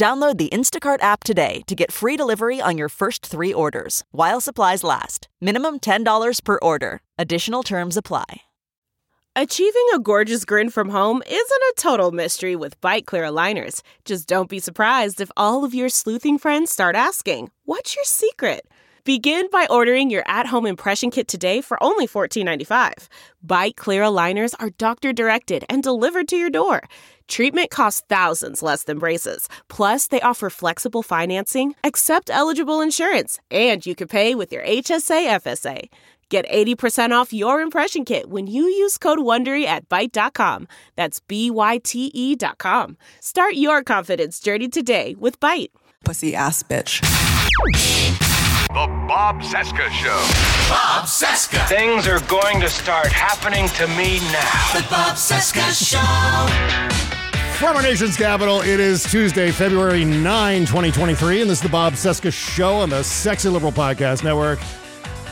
Download the Instacart app today to get free delivery on your first three orders while supplies last. Minimum $10 per order. Additional terms apply. Achieving a gorgeous grin from home isn't a total mystery with Byte Clear aligners. Just don't be surprised if all of your sleuthing friends start asking, What's your secret? Begin by ordering your at home impression kit today for only $14.95. Byte Clear aligners are doctor directed and delivered to your door. Treatment costs thousands less than braces. Plus, they offer flexible financing, accept eligible insurance, and you can pay with your HSA FSA. Get 80% off your impression kit when you use code WONDERY at Byte.com. That's B-Y-T-E dot com. Start your confidence journey today with Byte. Pussy ass bitch. The Bob Cesca Show. Bob Cesca. Things are going to start happening to me now. The Bob Cesca Show. From our nation's capital, it is Tuesday, February 9, 2023, and this is the Bob Cesca Show on the Sexy Liberal Podcast Network.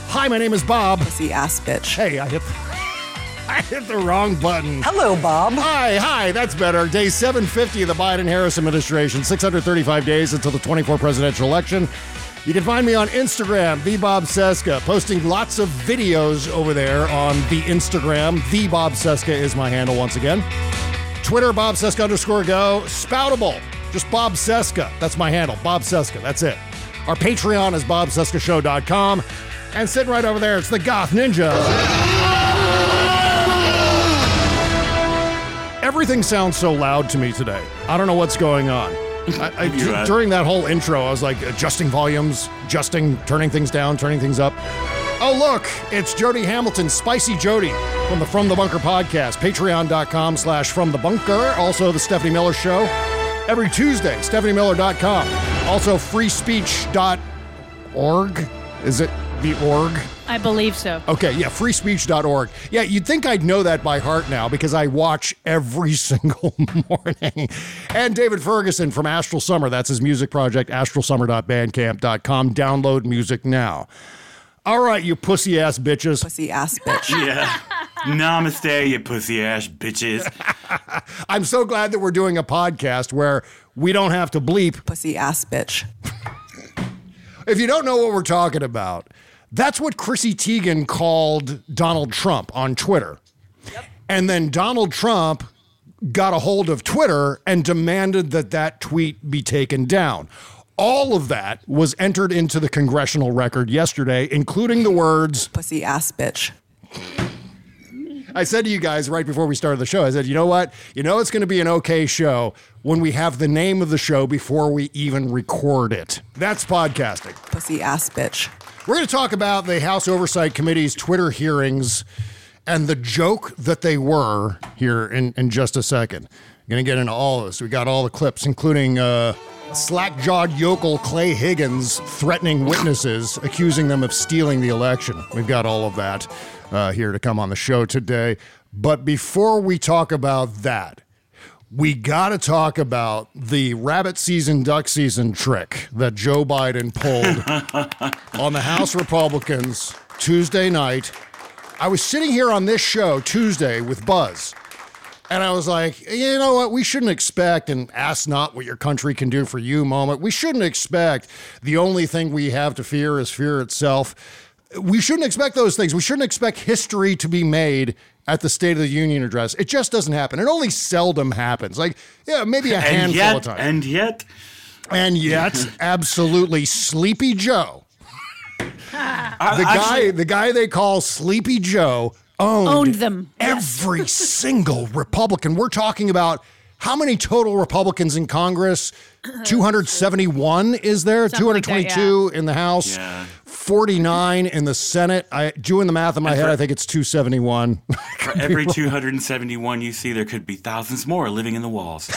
Hi, my name is Bob. Pussy ass bitch. Hey, I hit I hit the wrong button. Hello, Bob. Hi, hi, that's better. Day 750 of the Biden Harris administration, 635 days until the 24 presidential election. You can find me on Instagram, the Bob Cesca, posting lots of videos over there on the Instagram. The Bob Cesca is my handle once again. Twitter, Bob Cesca underscore go. Spoutable, just Bob Cesca. That's my handle, Bob Cesca. That's it. Our Patreon is bobcescashow.com. And sitting right over there, it's the Goth Ninja. Everything sounds so loud to me today. I don't know what's going on. I, I, uh, during that whole intro, I was like adjusting volumes, adjusting, turning things down, turning things up. Oh, look, it's Jody Hamilton, Spicy Jody from the From the Bunker podcast, patreon.com slash from the bunker. Also, the Stephanie Miller Show every Tuesday, stephaniemiller.com. Also, freespeech.org. Is it the org? I believe so. Okay, yeah, freespeech.org. Yeah, you'd think I'd know that by heart now because I watch every single morning. And David Ferguson from Astral Summer, that's his music project, astralsummer.bandcamp.com. Download music now. All right, you pussy ass bitches. Pussy ass bitch. Yeah. Namaste, you pussy ass bitches. I'm so glad that we're doing a podcast where we don't have to bleep. Pussy ass bitch. If you don't know what we're talking about, that's what Chrissy Teigen called Donald Trump on Twitter. And then Donald Trump got a hold of Twitter and demanded that that tweet be taken down. All of that was entered into the congressional record yesterday, including the words Pussy ass bitch. I said to you guys right before we started the show, I said, you know what? You know it's going to be an okay show when we have the name of the show before we even record it. That's podcasting. Pussy ass bitch. We're going to talk about the House Oversight Committee's Twitter hearings and the joke that they were here in, in just a second. Going to get into all of this. We got all the clips, including uh, slack jawed yokel Clay Higgins threatening witnesses, accusing them of stealing the election. We've got all of that uh, here to come on the show today. But before we talk about that, we got to talk about the rabbit season, duck season trick that Joe Biden pulled on the House Republicans Tuesday night. I was sitting here on this show Tuesday with Buzz, and I was like, you know what? We shouldn't expect an ask not what your country can do for you moment. We shouldn't expect the only thing we have to fear is fear itself. We shouldn't expect those things. We shouldn't expect history to be made at the State of the Union address. It just doesn't happen. It only seldom happens. Like, yeah, maybe a And handful yet, of times. and yet, And yet, absolutely, Sleepy Joe, the guy, the guy they call Sleepy Joe, owned, Owned them. every single Republican. We're talking about how many total Republicans in Congress? Uh, 271 is there? Something like that, 222 in the House, Yeah. 49 in the Senate. I doing the math in my And head, I think it's 271. for every 271 you see, there could be thousands more living in the walls.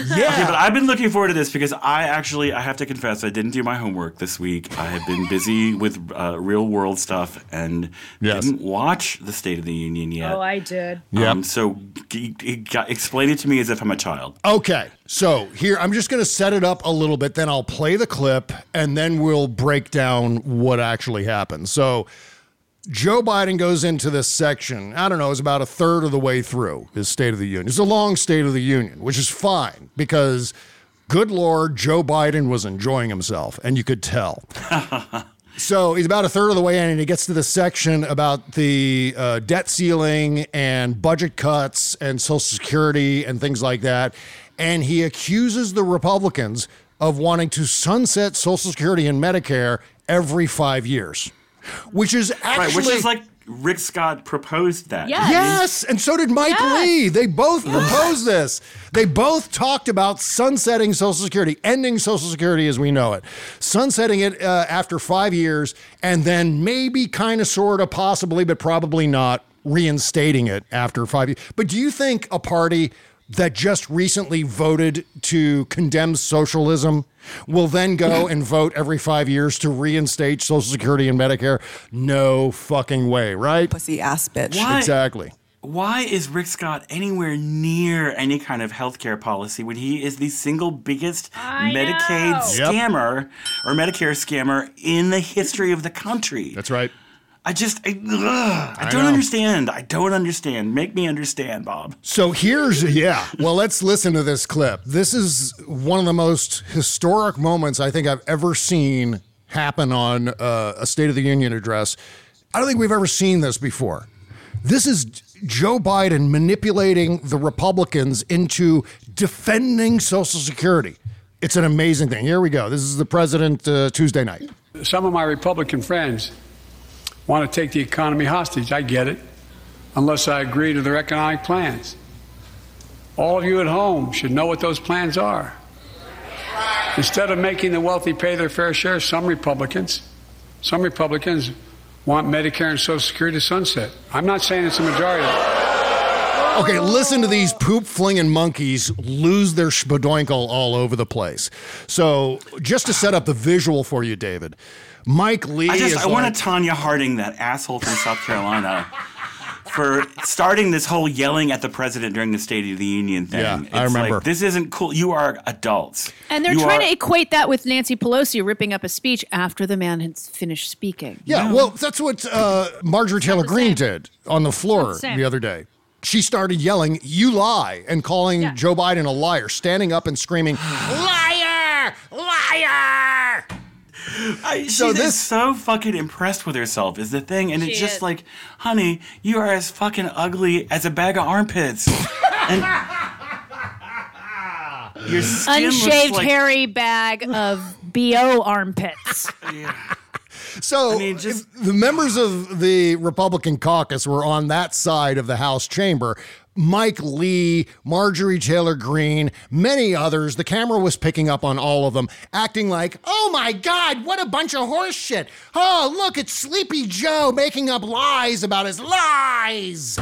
Okay, but I've been looking forward to this because I actually, I have to confess, I didn't do my homework this week. I have been busy with uh, real world stuff and Yes. didn't watch the State of the Union yet. Oh, I did. Yeah. Um, so g- g- g- explain it to me as if I'm a child. Okay, so here I'm just going to set it up a little bit, then I'll play the clip, and then we'll break down what actually happened. So, Joe Biden goes into this section, I don't know, it's about a third of the way through his State of the Union. It's a long State of the Union, which is fine because, good Lord, Joe Biden was enjoying himself, and you could tell. So he's about a third of the way in, and he gets to the section about the uh, debt ceiling and budget cuts and Social Security and things like that. And he accuses the Republicans of wanting to sunset Social Security and Medicare every five years, which is actually. Right, which is like Rick Scott proposed that. Yes. Yes, and so did Mike Yes. Lee. They both proposed this. They both talked about sunsetting Social Security, ending Social Security as we know it, sunsetting it uh, after five years, and then maybe kind of, sort of, possibly, but probably not reinstating it after five years. But do you think a party that just recently voted to condemn socialism will then go and vote every five years to reinstate Social Security and Medicare? No fucking way, right? Pussy ass bitch. Why? Exactly. Why is Rick Scott anywhere near any kind of healthcare policy when he is the single biggest I Medicaid know. Yep. scammer or Medicare scammer in the history of the country? That's right. I just, I, ugh, I, I don't know. understand. I don't understand. Make me understand, Bob. So here's, yeah. Well, let's listen to this clip. This is one of the most historic moments I think I've ever seen happen on uh, a State of the Union address. I don't think we've ever seen this before. This is Joe Biden manipulating the Republicans into defending Social Security. It's an amazing thing. Here we go. This is the president uh, Tuesday night. Some of my Republican friends want to take the economy hostage. I get it, unless I agree to their economic plans. All of you at home should know what those plans are. Instead of making the wealthy pay their fair share, some Republicans, some Republicans want Medicare and Social Security to sunset. I'm not saying it's a majority. Okay, listen to these poop flinging monkeys lose their spadoinkle all over the place. So, just to set up the visual for you, David, Mike Lee I just, is I want to Tonya Harding, that asshole from South Carolina, for starting this whole yelling at the president during the State of the Union thing. Yeah, it's I remember. Like, this isn't cool. You are adults. And they're You trying are- to equate that with Nancy Pelosi ripping up a speech after the man had finished speaking. Yeah, well, that's what uh, Marjorie Taylor the Greene did on the floor the the other day. She started yelling, You lie, and calling Yeah. Joe Biden a liar, standing up and screaming, Liar! Liar! I, she's So so this- so fucking impressed with herself is the thing, and it's just is. like, honey, you are as fucking ugly as a bag of armpits. and your skin looks Unshaved, like, hairy bag of BO armpits. So mean, just- the members of the Republican caucus were on that side of the House chamber. Mike Lee, Marjorie Taylor Greene, many others. The camera was picking up on all of them, acting like, oh my God, what a bunch of horse shit. Oh, look, it's Sleepy Joe making up lies about his lies.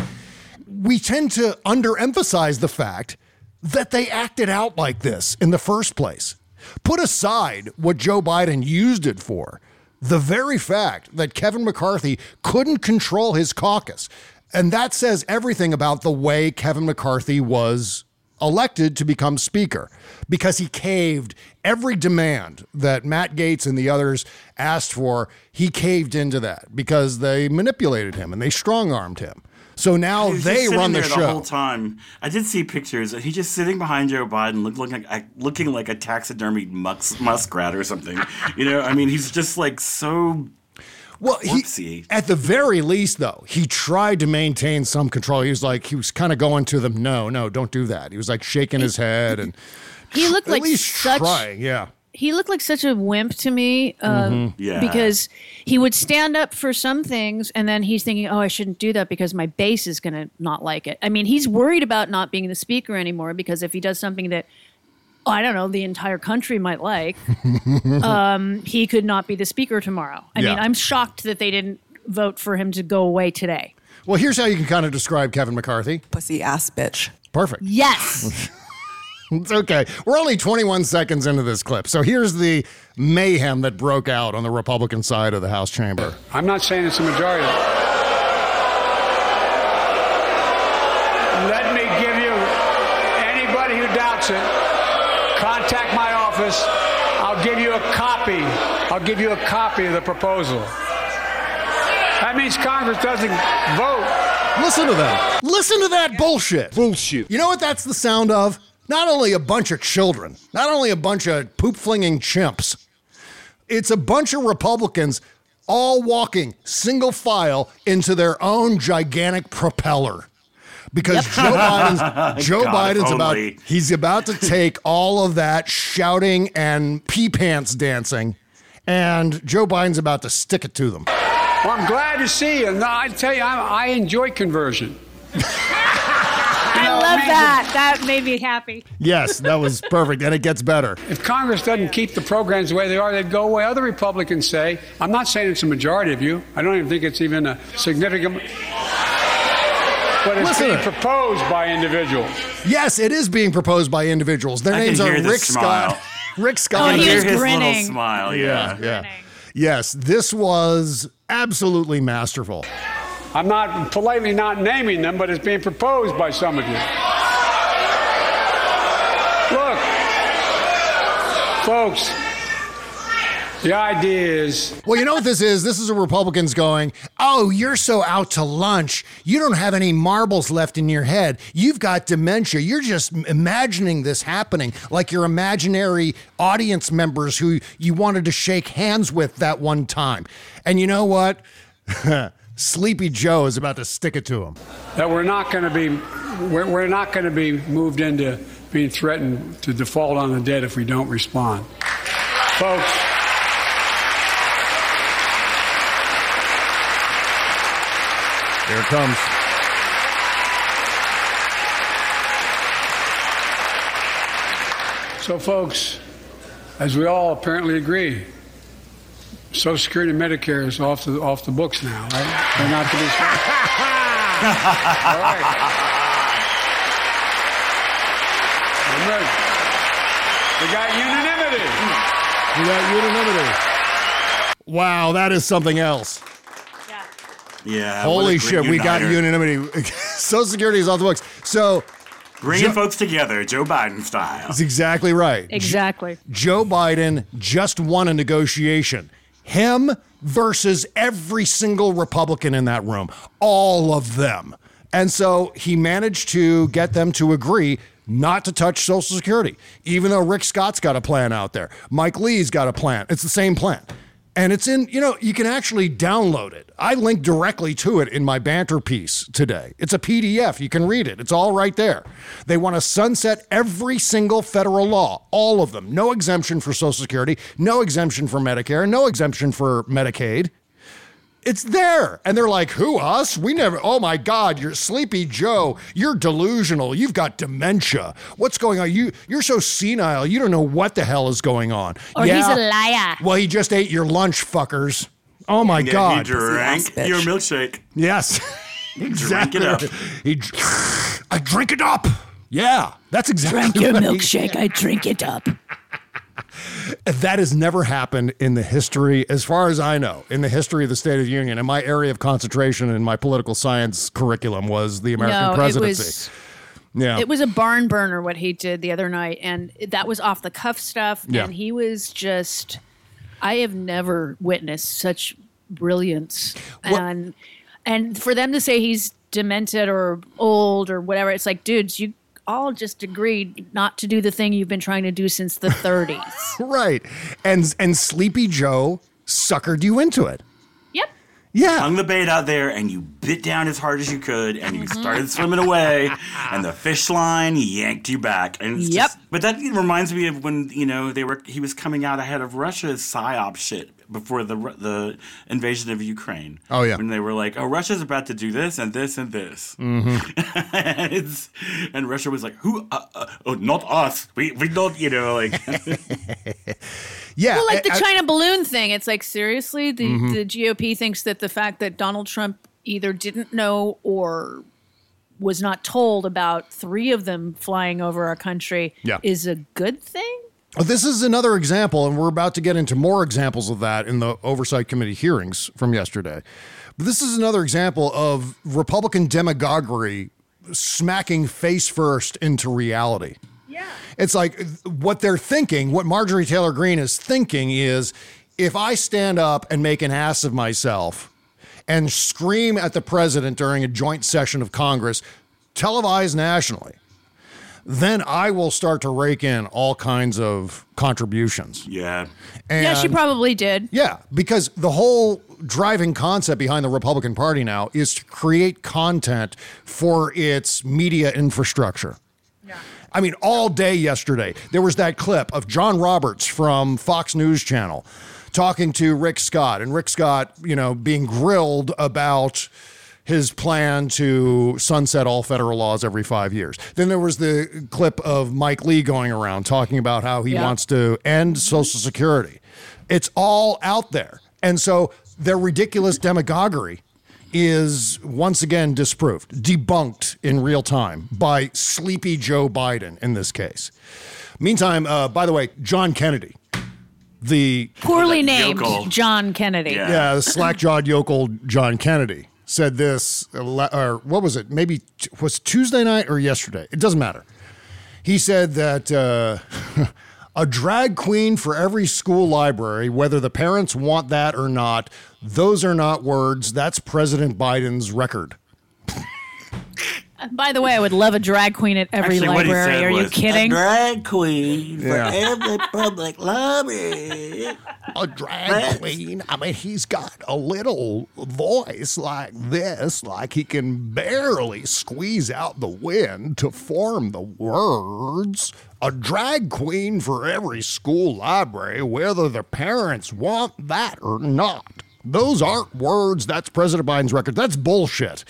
We tend to underemphasize the fact that they acted out like this in the first place. Put aside what Joe Biden used it for, the very fact that Kevin McCarthy couldn't control his caucus. And that says everything about the way Kevin McCarthy was elected to become speaker because he caved every demand that Matt Gaetz and the others asked for. He caved into that because they manipulated him and they strong armed him. So now they run the there show. the whole time. I did see pictures. He's just sitting behind Joe Biden, look, looking like looking like a taxidermied mus- muskrat or something. You know, I mean, he's just like so. Well, he, at the very least, though, he tried to maintain some control. He was like, he was kind of going to them, no, no, don't do that. He was like shaking his head and He looked at like least such. trying. Yeah. He looked like such a wimp to me. Uh, Mm-hmm. Yeah. Because he would stand up for some things, and then he's thinking, "Oh, I shouldn't do that because my base is going to not like it." I mean, he's worried about not being the speaker anymore because if he does something that I don't know the entire country might like, um, he could not be the speaker tomorrow. I mean, I'm shocked that they didn't vote for him to go away today. Well, here's how you can kind of describe Kevin McCarthy. Pussy ass bitch. Perfect. Yes. It's okay. We're only 21 seconds into this clip. So here's the mayhem that broke out on the Republican side of the House chamber. I'm not saying it's a majority. Let me give you anybody who doubts it, contact my office. I'll give you a copy. I'll give you a copy of the proposal. That means Congress doesn't vote. Listen to them. Listen to that bullshit. Bullshit. You know what that's the sound of? Not only a bunch of children, not only a bunch of poop flinging chimps, it's a bunch of Republicans all walking single file into their own gigantic propeller. Because Joe Biden's Joe God, Biden's about he's about to take all of that shouting and pee pants dancing, and Joe Biden's about to stick it to them. Well, I'm glad to see you. No, I tell you, I, I enjoy conversion. I know, love it means that. That made me happy. Yes, that was perfect, and it gets better. If Congress doesn't keep the programs the way they are, they'd go away. Other Republicans say, I'm not saying it's a majority of you. I don't even think it's even a significant. But it's Listen. being proposed by individuals. Yes, it is being proposed by individuals. Their I can names are hear the Rick smile. Scott. Rick Scott. can oh, he hear was his grinning. little smile. yeah, Yeah. yeah. Yes, this was absolutely masterful. I'm not politely not naming them, but it's being proposed by some of you. Look, folks, the idea is Well, you know what this is? This is a Republicans going, Oh, you're so out to lunch. You don't have any marbles left in your head. You've got dementia. You're just imagining this happening like your imaginary audience members who you wanted to shake hands with that one time. And you know what? Sleepy Joe is about to stick it to him. that we're not going to be we're, we're not going to be moved into being threatened to default on the debt if we don't respond. Folks, Here it comes. So, folks, as we all apparently agree, Social Security and Medicare is off the off the books now, right? They're not going to be. all right. We got unanimity. We got unanimity. Wow, that is something else. Yeah. what a Holy great shit, we got unanimity. Social Security is off the books. So Bringing Jo- folks together, Joe Biden style. that's exactly right. Exactly. Joe Biden just won a negotiation. Him versus every single Republican in that room, all of them. And so he managed to get them to agree not to touch Social Security, even though Rick Scott's got a plan out there. Mike Lee's got a plan. It's the same plan. And it's in, you know, you can actually download it. I link directly to it in my banter piece today. It's a PDF. You can read it. It's all right there. They want to sunset every single federal law, all of them. No exemption for Social Security, no exemption for Medicare, no exemption for Medicaid. It's there. And they're like, who, us? We never, oh my God, you're Sleepy Joe. You're delusional. You've got dementia. What's going on? You, you're so senile. You don't know what the hell is going on. Or he's a liar. Well, he just ate your lunch, fuckers. Oh my Yeah, God. He drank your milkshake. Yes. exactly. it up. He, I drink it up. Yeah, that's exactly Drink your right. milkshake. I drink it up. That has never happened in the history, as far as I know, in the history of the State of the Union. And my area of concentration in my political science curriculum was the American no, presidency. it was yeah. it was a barn burner what he did the other night, and that was off the cuff stuff. Yeah. And he was just, I have never witnessed such brilliance, and and for them to say he's demented or old or whatever, it's like, dudes, you all just agreed not to do the thing you've been trying to do since the 30s. right. And and Sleepy Joe suckered you into it. yep. Yeah. Hung the bait out there, and you bit down as hard as you could, and you mm-hmm. started swimming away, and the fish line yanked you back. And Yep. just- but that reminds me of when you know they were he was coming out ahead of Russia's psyop shit before the the invasion of Ukraine. Oh, yeah. when they were like, "Oh, Russia's about to do this and this and this," Mm-hmm. and, it's, and Russia was like, "Who? Uh, uh, oh, not us. We we don't. You know, like." Yeah. Well, like the I- I- China balloon thing, it's like seriously, the Mm-hmm. the GOP thinks that the fact that Donald Trump either didn't know or was not told about three of them flying over our country Yeah. is a good thing. This is another example, and we're about to get into more examples of that in the Oversight Committee hearings from yesterday. But this is another example of Republican demagoguery smacking face first into reality. Yeah. It's like what they're thinking, what Marjorie Taylor Greene is thinking is if I stand up and make an ass of myself and scream at the president during a joint session of Congress, televised nationally, then I will start to rake in all kinds of contributions. Yeah. And yeah, she probably did. yeah, because the whole driving concept behind the Republican Party now is to create content for its media infrastructure. Yeah. I mean, all day yesterday, there was that clip of John Roberts from Fox News Channel talking to Rick Scott, and Rick Scott, you know, being grilled about his plan to sunset all federal laws every five years. Then there was the clip of Mike Lee going around talking about how he Yeah. wants to end Social Security. It's all out there. And so their ridiculous demagoguery is once again disproved, debunked in real time by sleepy Joe Biden in this case. Meantime, uh, by the way, John Kennedy, the Poorly named yokel. John Kennedy. Yeah. yeah, the slack-jawed yokel John Kennedy said this, uh, or what was it? Maybe was Tuesday night or yesterday? It doesn't matter. He said that uh, a drag queen for every school library, whether the parents want that or not, those are not words. That's President Biden's record. By the way, I would love a drag queen at every Actually, what he library. said Are you was, kidding? A drag queen for Yeah. every public library. A drag queen. I mean, he's got a little voice like this, like he can barely squeeze out the wind to form the words. A drag queen for every school library, whether the parents want that or not. Those aren't words. That's President Biden's record. That's bullshit.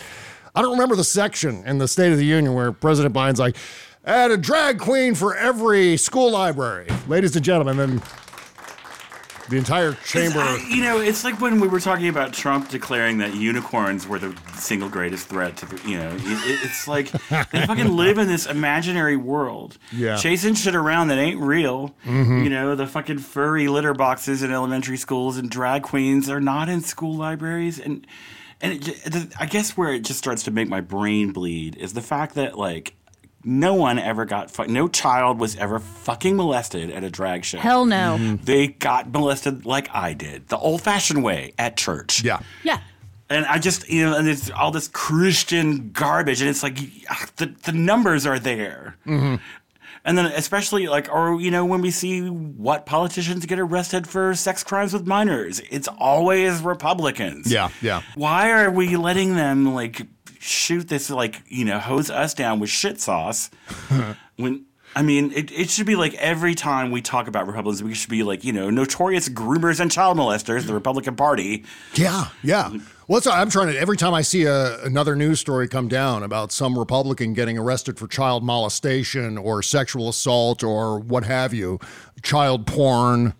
I don't remember the section in the State of the Union where President Biden's like, add a drag queen for every school library. Ladies and gentlemen, then the entire chamber. I- you know, it's like when we were talking about Trump declaring that unicorns were the single greatest threat to the, you know, it, it- it's like they fucking live in this imaginary world. Yeah. Chasing shit around that ain't real. Mm-hmm. You know, the fucking furry litter boxes in elementary schools and drag queens are not in school libraries. And, and it, the- I guess where it just starts to make my brain bleed is the fact that, like, no one ever got, fu- no child was ever fucking molested at a drag show. Hell no. Mm-hmm. They got molested like I did, the old fashioned way at church. yeah. Yeah. And I just, you know, and it's all this Christian garbage. And it's like, ah, the, the numbers are there. Mm-hmm. And then, especially like, or, you know, when we see what politicians get arrested for sex crimes with minors, it's always Republicans. Yeah, yeah. Why are we letting them, like, shoot this, like, you know, hose us down with shit sauce when. I mean, it, it should be like every time we talk about Republicans, we should be like, you know, notorious groomers and child molesters, the Republican Party. Yeah, yeah. Well, I'm trying to. Every time I see a, another news story come down about some Republican getting arrested for child molestation or sexual assault or what have you, child porn,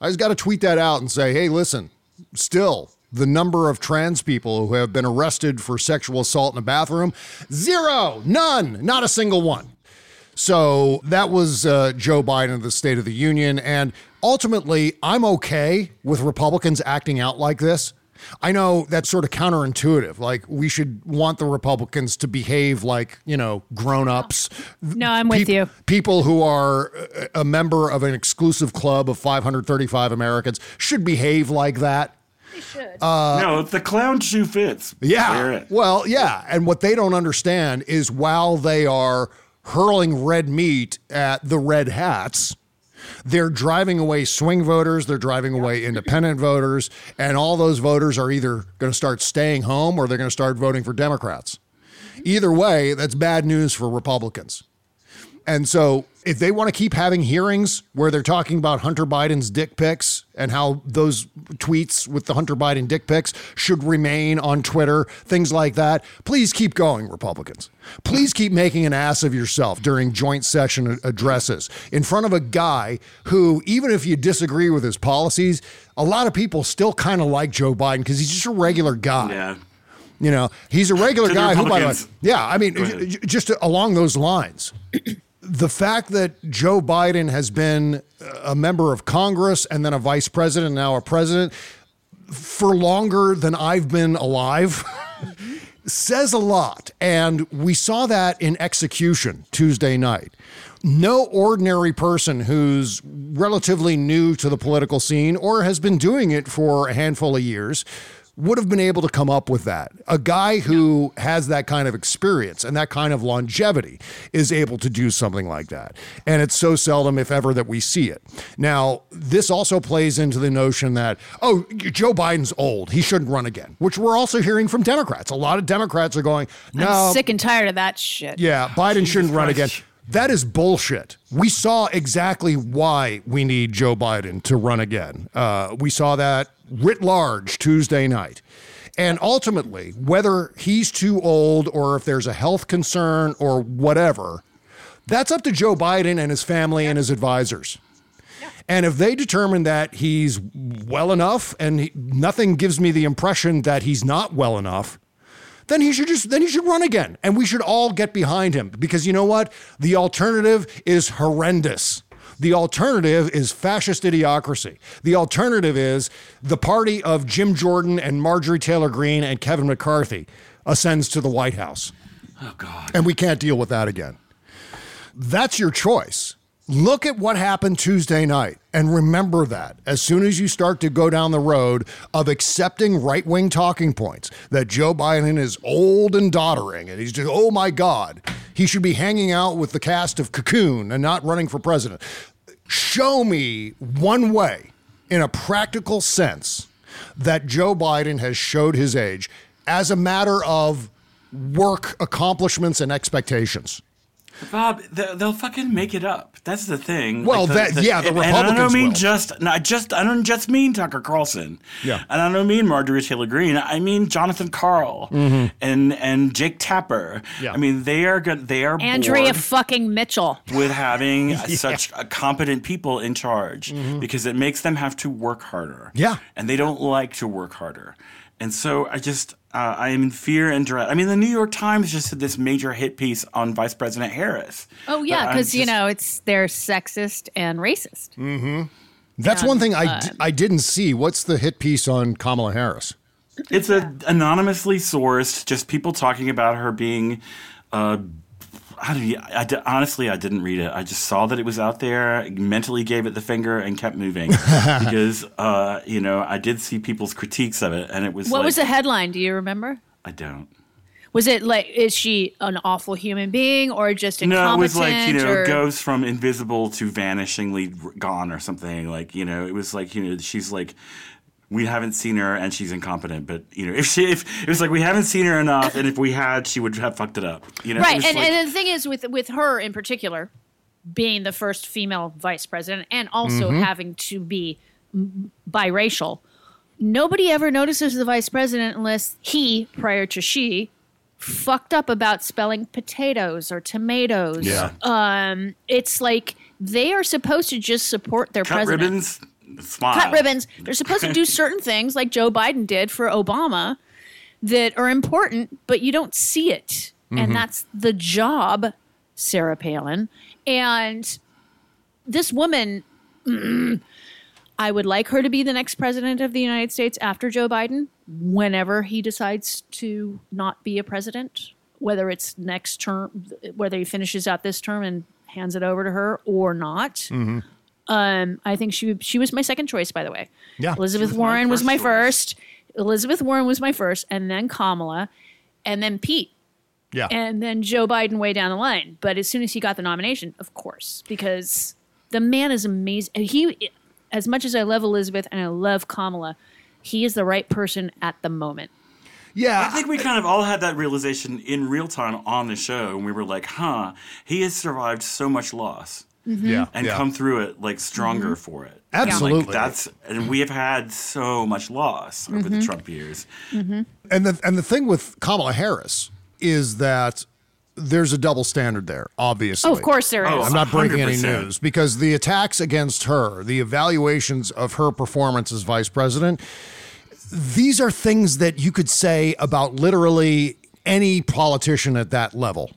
I just got to tweet that out and say, hey, listen, still, the number of trans people who have been arrested for sexual assault in a bathroom, zero, none, not a single one. So that was uh, Joe Biden of the State of the Union. And ultimately, I'm okay with Republicans acting out like this. I know that's sort of counterintuitive. Like, we should want the Republicans to behave like, you know, grown ups. No, I'm with you. People who are a- a member of an exclusive club of 535 Americans should behave like that. no, if the clown shoe fits, Yeah. Well, yeah. And what they don't understand is while they are hurling red meat at the red hats, they're driving away swing voters, they're driving away independent voters, and all those voters are either going to start staying home or they're going to start voting for Democrats. Either way, that's bad news for Republicans. And so, if they want to keep having hearings where they're talking about Hunter Biden's dick pics and how those tweets with the Hunter Biden dick pics should remain on Twitter, things like that, please keep going, Republicans. Please keep making an ass of yourself during joint session addresses in front of a guy who, even if you disagree with his policies, a lot of people still kind of like Joe Biden because he's just a regular guy. Yeah. You know, he's a regular guy who, by the way, yeah, I mean, j- just along those lines, the fact that Joe Biden has been a member of Congress and then a vice president, now a president for longer than I've been alive says a lot. And we saw that in execution Tuesday night. No ordinary person who's relatively new to the political scene or has been doing it for a handful of years would have been able to come up with that. A guy who has that kind of experience and that kind of longevity is able to do something like that. And it's so seldom, if ever, that we see it. Now, this also plays into the notion that, oh, Joe Biden's old. He shouldn't run again, which we're also hearing from Democrats. A lot of Democrats are going, no, I'm sick and tired of that shit. yeah, Biden shouldn't run again. That is bullshit. We saw exactly why we need Joe Biden to run again. Uh, we saw that writ large Tuesday night. And ultimately, whether he's too old or if there's a health concern or whatever, that's up to Joe Biden and his family and his advisors. And if they determine that he's well enough and he, nothing gives me the impression that he's not well enough, then he should just then he should run again and we should all get behind him because you know what the alternative is horrendous the alternative is fascist idiocracy the alternative is the party of jim jordan and marjorie taylor greene and kevin mccarthy ascends to the white house Oh God. and we can't deal with that again. That's your choice. Look at what happened Tuesday night and remember that as soon as you start to go down the road of accepting right wing talking points that Joe Biden is old and doddering and he's just, oh my God, he should be hanging out with the cast of Cocoon and not running for president. Show me one way in a practical sense that Joe Biden has showed his age as a matter of work accomplishments and expectations. Bob, they- they'll fucking make it up. That's the thing. Well, that- yeah, the and, and I don't mean will. just, no, I just, I don't just mean Tucker Carlson. Yeah. and I don't mean Marjorie Taylor Greene. I mean Jonathan Karl and and Jake Tapper. Mm-hmm. Yeah. I mean they are good. They are Andrea bored fucking Mitchell. with having such uh, competent people in charge because it makes them have to work harder. Mm-hmm. Yeah. and they don't like to work harder. And so I just, uh, I am in fear and dread. I mean, the New York Times just did this major hit piece on Vice President Harris. Oh yeah, because you know it's they're sexist and racist. Mm. That's one thing i didn't see. What's the hit piece on Kamala Harris? It's a anonymously sourced, just people talking about her being. Uh, how do you, I, di- honestly, I didn't read it. I just saw that it was out there, mentally gave it the finger, and kept moving because uh, you know I did see people's critiques of it, and it was What like, was the headline? Do you remember? I don't. Was it like is she an awful human being or just No, incompetent? it was like you know or- goes from invisible to vanishingly gone or something. Like you know, it was like you know she's like. We haven't seen her, and she's incompetent. But you know, if she, if it was like we haven't seen her enough, and if we had, she would have fucked it up. You know, right, and, like- and the thing is with with her in particular, being the first female vice president and also Mm-hmm. having to be biracial, nobody ever notices the vice president unless he, prior to she, fucked up about spelling potatoes or tomatoes. Yeah. Um, it's like they are supposed to just support their cut president. ribbons, smile. cut ribbons. They're supposed to do certain things like Joe Biden did for Obama that are important, but you don't see it. And mm-hmm. that's the job, Sarah Palin. And this woman, I would like her to be the next president of the United States after Joe Biden, whenever he decides to not be a president, whether it's next term, whether he finishes out this term and hands it over to her or not. Mm-hmm. Um, I think she she was my second choice, by the way. Yeah. Elizabeth was my Warren was my choice. first. Elizabeth Warren was my first, and then Kamala, and then Pete, Yeah. and then Joe Biden way down the line. But as soon as he got the nomination, of course, because the man is amazing. And He, as much as I love Elizabeth and I love Kamala, he is the right person at the moment. yeah. I think we kind of all had that realization in real time on the show, and we were like, "Huh, he has survived so much loss Mm-hmm. yeah. and yeah. come through it like stronger mm-hmm. for it." Absolutely. Like that's and we have had so much loss over the mm-hmm. Trump years. And the and the thing with Kamala Harris is that there's a double standard there, obviously. Oh, of course there oh, is. Oh, I'm not breaking any 100%. news because the attacks against her, the evaluations of her performance as vice president, these are things that you could say about literally any politician at that level.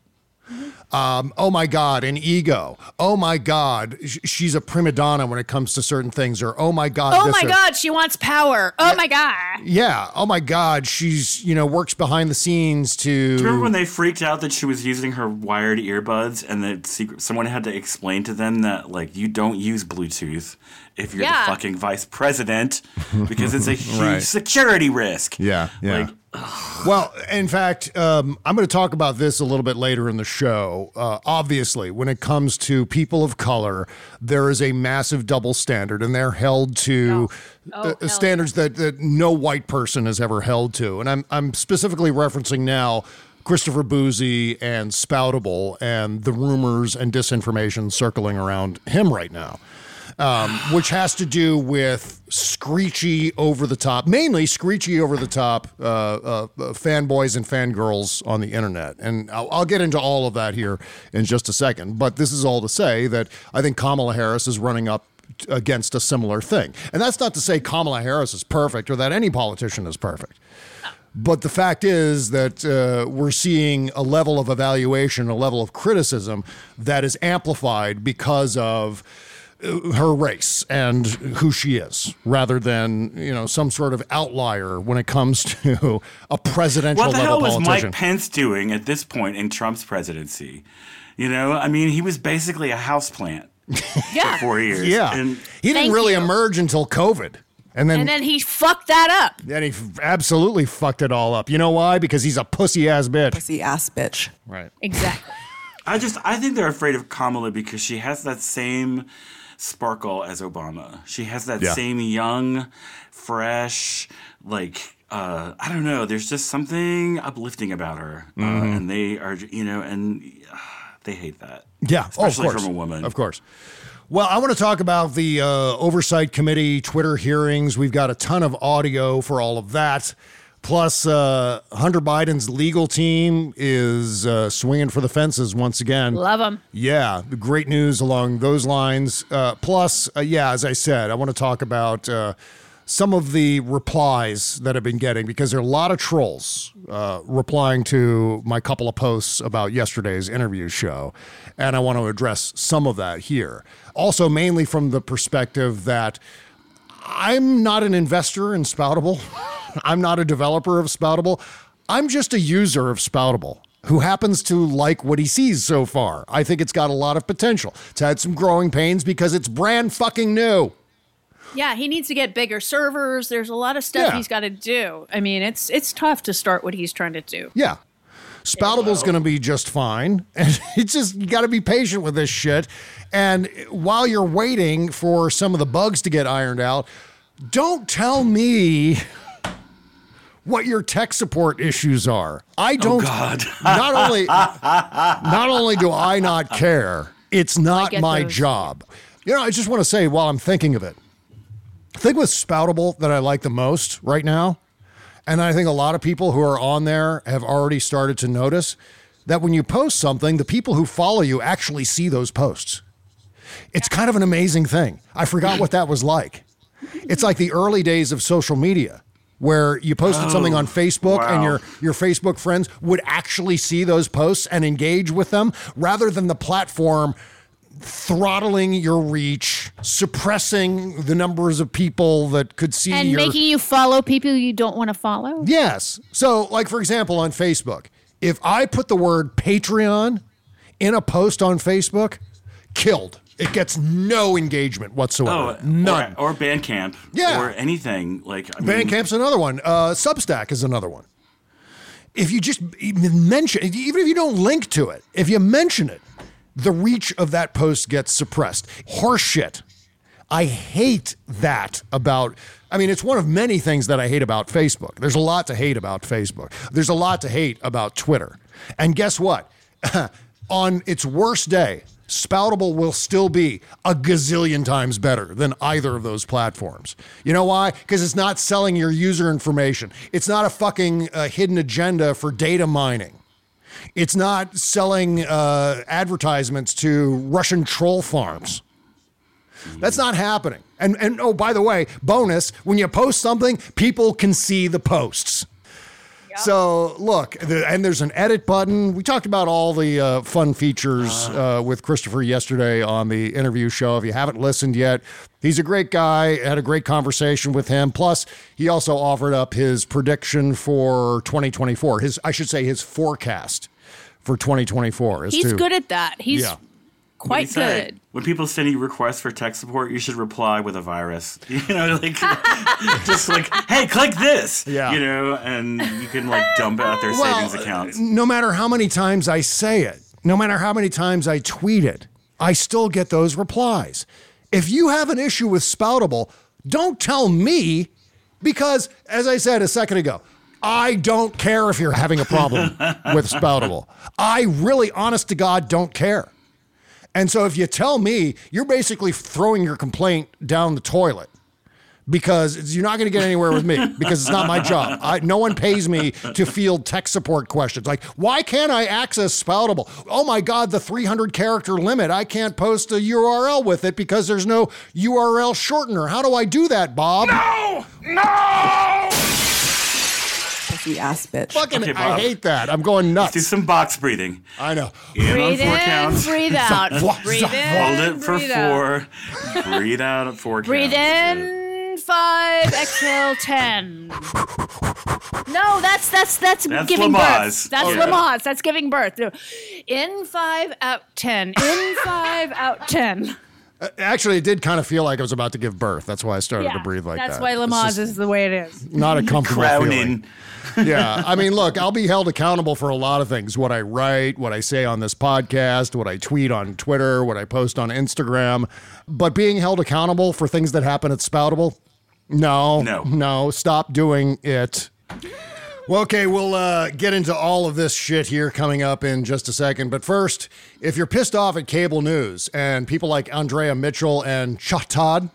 Um, oh my God, an ego. Oh my God, sh- she's a prima donna when it comes to certain things. Or oh my God, Oh this my or- God, she wants power. Oh my God. Yeah. Oh my God, she's you know works behind the scenes to. Do you remember when they freaked out that she was using her wired earbuds and that secret someone had to explain to them that like you don't use Bluetooth if you're Yeah. the fucking vice president because it's a huge Right. security risk. Yeah, yeah. Like, Well, in fact, um, I'm going to talk about this a little bit later in the show. Uh, obviously, when it comes to people of color, there is a massive double standard, and they're held to Oh, uh, hell standards that, that no white person has ever held to. And I'm, I'm specifically referencing now Christopher Bouzy and Spoutable and the rumors and disinformation circling around him right now um, which has to do with screechy over the top, mainly screechy over the top uh, uh, uh, fanboys and fangirls on the internet. And I'll, I'll get into all of that here in just a second. But this is all to say that I think Kamala Harris is running up against a similar thing. And that's not to say Kamala Harris is perfect or that any politician is perfect. But the fact is that uh, we're seeing a level of evaluation, a level of criticism that is amplified because of her race and who she is, rather than you know some sort of outlier when it comes to a presidential what the level hell was politician. Mike Pence doing at this point in Trump's presidency? You know, I mean, he was basically a houseplant Yeah. for four years. yeah, And he didn't really you. emerge until COVID, and then And then he fucked that up. then he f- absolutely fucked it all up. You know why? Because he's a pussy ass bitch. Pussy ass bitch. Right. Exactly. I just I think they're afraid of Kamala because she has that same sparkle as Obama. She has that Yeah. same young, fresh, like uh, I don't know. There's just something uplifting about her, uh, and they are you know, and uh, they hate that. Yeah, especially oh, of course. from a woman. Of course. Well, I want to talk about the uh, oversight committee Twitter hearings. We've got a ton of audio for all of that. Plus, uh, Hunter Biden's legal team is uh, swinging for the fences once again. Love them. Yeah, great news along those lines. Uh, plus, uh, yeah, as I said, I want to talk about uh, some of the replies that I've been getting because there are a lot of trolls uh, replying to my couple of posts about yesterday's interview show. And I want to address some of that here. Also, mainly from the perspective that I'm not an investor in Spoutable. I'm not a developer of Spoutable. I'm just a user of Spoutable who happens to like what he sees so far. I think it's got a lot of potential. It's had some growing pains because it's brand fucking new. Yeah, he needs to get bigger servers. There's a lot of stuff Yeah. he's got to do. I mean, it's it's tough to start what he's trying to do. Yeah. Spoutable's going to be just fine. And it's just, you got to be patient with this shit. And while you're waiting for some of the bugs to get ironed out, don't tell me what your tech support issues are. I oh, don't. God. not only, not only do I not care, it's not my those. job. You know, I just want to say while I'm thinking of it, the thing with Spoutable that I like the most right now and I think a lot of people who are on there have already started to notice that when you post something, the people who follow you actually see those posts. It's kind of an amazing thing. I forgot what that was like. It's like the early days of social media where you posted something on oh, Facebook and your your Facebook friends would actually see those posts and engage with them rather than the platform throttling your reach, suppressing the numbers of people that could see And your making you follow people you don't want to follow. Yes. So, like for example, on Facebook, if I put the word Patreon in a post on Facebook, killed. It gets no engagement whatsoever. Oh, None. Or, or Bandcamp. Yeah. Or anything like. I mean, Bandcamp's another one. Uh, Substack is another one. If you just mention, even if you don't link to it, if you mention it, the reach of that post gets suppressed. Horseshit. I hate that about. I mean, it's one of many things that I hate about Facebook. There's a lot to hate about Facebook. There's a lot to hate about Twitter. And guess what? On its worst day, Spoutable will still be a gazillion times better than either of those platforms. You know why? Because it's not selling your user information. It's not a fucking uh, hidden agenda for data mining. It's not selling uh, advertisements to Russian troll farms. That's not happening. And and oh, by the way, bonus: when you post something, people can see the posts. So look, the, and there's an edit button. We talked about all the uh, fun features uh, with Christopher yesterday on the interview show. If you haven't listened yet, he's a great guy. Had a great conversation with him. Plus, he also offered up his prediction for 2024. His, I should say, his forecast for 2024. as He's to- good at that. He's Yeah. What do quite say? good. When people send you requests for tech support, you should reply with a virus. You know, like just like, hey, click this. Yeah. You know, and you can like dump out their savings accounts. Uh, no matter how many times I say it, no matter how many times I tweet it, I still get those replies. If you have an issue with Spoutable, don't tell me because, as I said a second ago, I don't care if you're having a problem with Spoutable. I really, honest to God, don't care. And so if you tell me, you're basically throwing your complaint down the toilet because you're not going to get anywhere with me because it's not my job. I, no one pays me to field tech support questions like, why can't I access Spoutable? Oh my God, the 300 character limit. I can't post a URL with it because there's no URL shortener. How do I do that, Bob? No! No! Pussy ass bitch. Fucking, Okay, I Bob. hate that. I'm going nuts. Do nuts. some box breathing. I know. In on four in, counts. breathe out. What? breathe Hold in, Hold it for breathe out. four. Breathe out at four Breathe counts. in five, exhale ten. No, that's that's that's, That's giving Lamaze. birth. That's Yeah. Lamaze. That's giving birth. No. In five, out ten. In five, out ten. Uh, actually, it did kind of feel like I was about to give birth. That's why I started to breathe like that's that. That's why It's Lamaze just is the way it is. not a comfortable feeling. Yeah. I mean, look, I'll be held accountable for a lot of things what I write, what I say on this podcast, what I tweet on Twitter, what I post on Instagram. But being held accountable for things that happen at Spoutable, no, No. no, stop doing it. Well, okay, we'll uh, get into all of this shit here coming up in just a second. But first, if you're pissed off at cable news and people like Andrea Mitchell and Chuck Todd,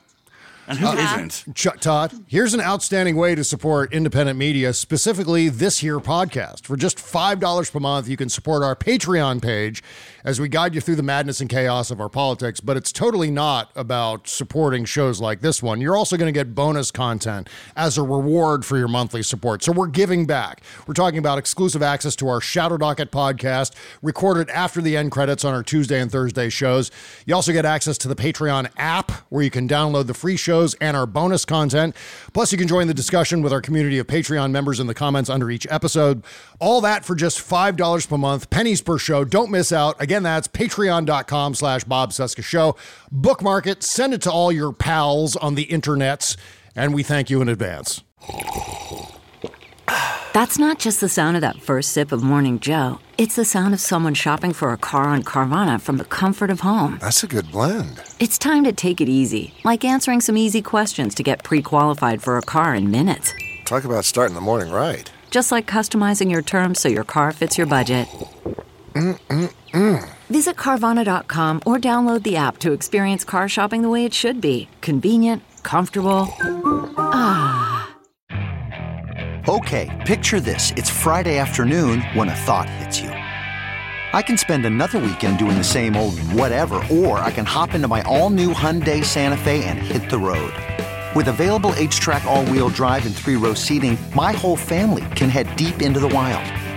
And who not Chuck Todd. Here's an outstanding way to support independent media, specifically this here podcast. For just $5 per month, you can support our Patreon page as we guide you through the madness and chaos of our politics. But it's totally not about supporting shows like this one. You're also going to get bonus content as a reward for your monthly support. So we're giving back. We're talking about exclusive access to our Shadow Docket podcast, recorded after the end credits on our Tuesday and Thursday shows. You also get access to the Patreon app where you can download the free shows and our bonus content. Plus, you can join the discussion with our community of Patreon members in the comments under each episode. All that for just $5 per month, pennies per show. Don't miss out. Again, that's patreon.com slash Bob Cesca Show. Bookmark it, send it to all your pals on the internets, and we thank you in advance. That's not just the sound of that first sip of Morning Joe. It's the sound of someone shopping for a car on Carvana from the comfort of home. That's a good blend. It's time to take it easy, like answering some easy questions to get pre qualified for a car in minutes. Talk about starting the morning right. Just like customizing your terms so your car fits your budget. Mm-mm-mm. Visit Carvana.com or download the app to experience car shopping the way it should be convenient, comfortable. Ah. Okay, picture this. It's Friday afternoon when a thought hits you. I can spend another weekend doing the same old whatever, or I can hop into my all new Hyundai Santa Fe and hit the road. With available HTRAC, all wheel drive, and three row seating, my whole family can head deep into the wild.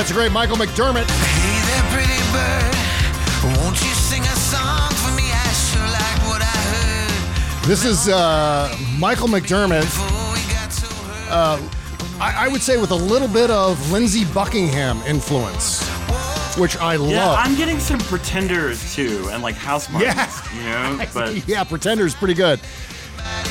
Yeah, it's a great Michael McDermott. Hey there, pretty bird. Won't you sing a song for me? I sure like what I heard. This is uh, Michael McDermott. Uh, I, I would say with a little bit of Lindsey Buckingham influence, which I love. Yeah, love. I'm getting some pretenders too, and like house parties. Yeah. You know, but yeah, Pretender's pretty good.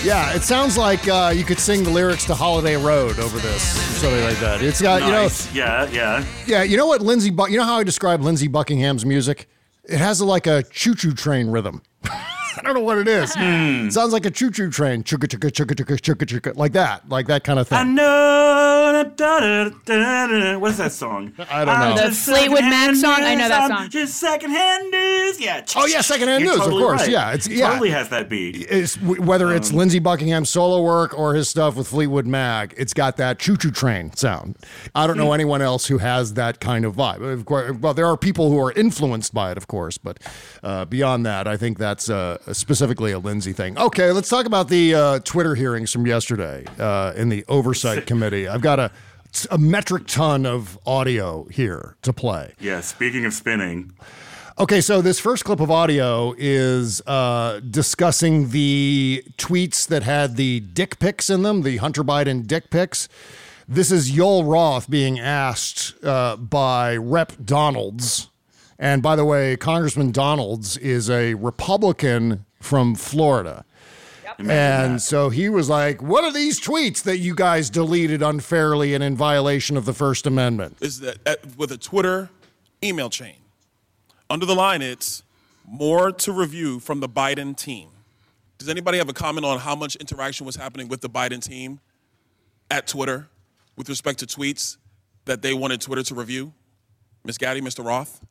Yeah, it sounds like uh, you could sing the lyrics to Holiday Road over this, or something like that. It's got, Nice. you know, yeah, yeah. yeah, you know what Lindsey, Bu- you know how I describe Lindsey Buckingham's music? It has a, like a choo-choo train rhythm. I don't know what it is. It sounds like a choo-choo train, chugga chugga chugga chugga chugga chugga, like that, like that kind of thing. I thing. know. da, da, da, da, da. What's that song? I don't know. The Just Fleetwood Mac secondhand song? I know news, that I'm song. Just secondhand news. Yeah. Oh yeah, secondhand You're news, totally of course. right. Yeah, it's yeah. Totally has that beat. It's, whether it's Lindsey Buckingham's solo work or his stuff with Fleetwood Mac, it's got that choo-choo train sound. I don't know anyone else who has that kind of vibe. Of course, well, there are people who are influenced by it, of course, but uh, beyond that, I think that's uh, specifically a Lindsey thing. Okay, let's talk about the uh, Twitter hearings from yesterday uh, in the Oversight Committee. I've got a a metric ton of audio here to play. Yeah. Speaking of spinning, Okay, so this first clip of audio is uh, discussing the tweets that had the dick pics in them, the Hunter Biden dick pics. This is Yoel Roth being asked uh, by Rep. Donalds. And by the way, Congressman Donalds is a Republican from Florida. And so he was like, What are these tweets that you guys deleted unfairly and in violation of the First Amendment? is that uh, with a Twitter email chain. Under the line, it's more to review from the Biden team. Does anybody have a comment on how much interaction was happening with the Biden team at Twitter with respect to tweets that they wanted Twitter to review? Ms. Gadde, Mr. Roth?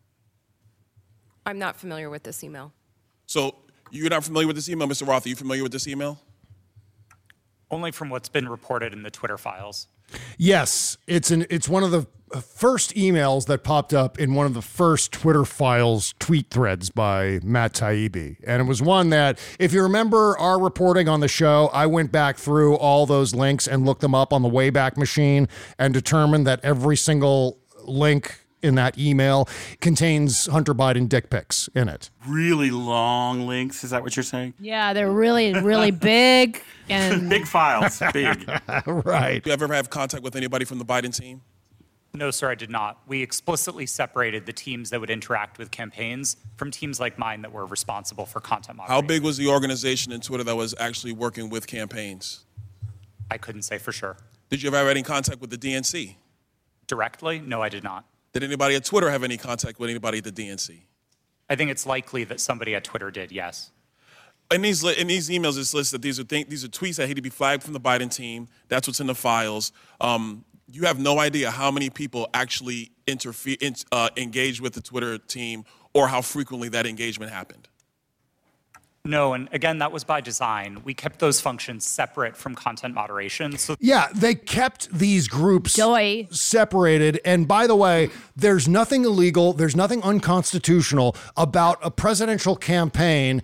I'm not familiar with this email. So you're not familiar with this email, Mr. Roth? Are you familiar with this email? Only from what's been reported in the Twitter files. Yes, it's an it's one of the uh, first emails that popped up in one of the first Twitter files tweet threads by Matt Taibbi. And it was one that if you remember our reporting on the show, I went back through all those links and looked them up on the Wayback Machine and determined that every single link in that email contains Hunter Biden dick pics in it. really long links. Is that what you're saying? Yeah, they're really, really big and Big files. Big. right. Do you ever have contact with anybody from the Biden team? No, sir, I did not. We explicitly separated the teams that would interact with campaigns from teams like mine that were responsible for content moderation. How big was the organization in Twitter that was actually working with campaigns? I couldn't say for sure. Did you ever have any contact with the DNC? Directly? No, I did not. Did anybody at Twitter have any contact with anybody at the DNC? I think it's likely that somebody at Twitter did, yes. In these in these emails, it's listed that these are th- these are tweets that had to be flagged from the Biden team. That's what's in the files. Um, you have no idea how many people actually interfere, in, uh, engage with the Twitter team, or how frequently that engagement happened. No, and again, that was by design. We kept those functions separate from content moderation. So Yeah, they kept these groups separated. And by the way, there's nothing illegal, there's nothing unconstitutional about a presidential campaign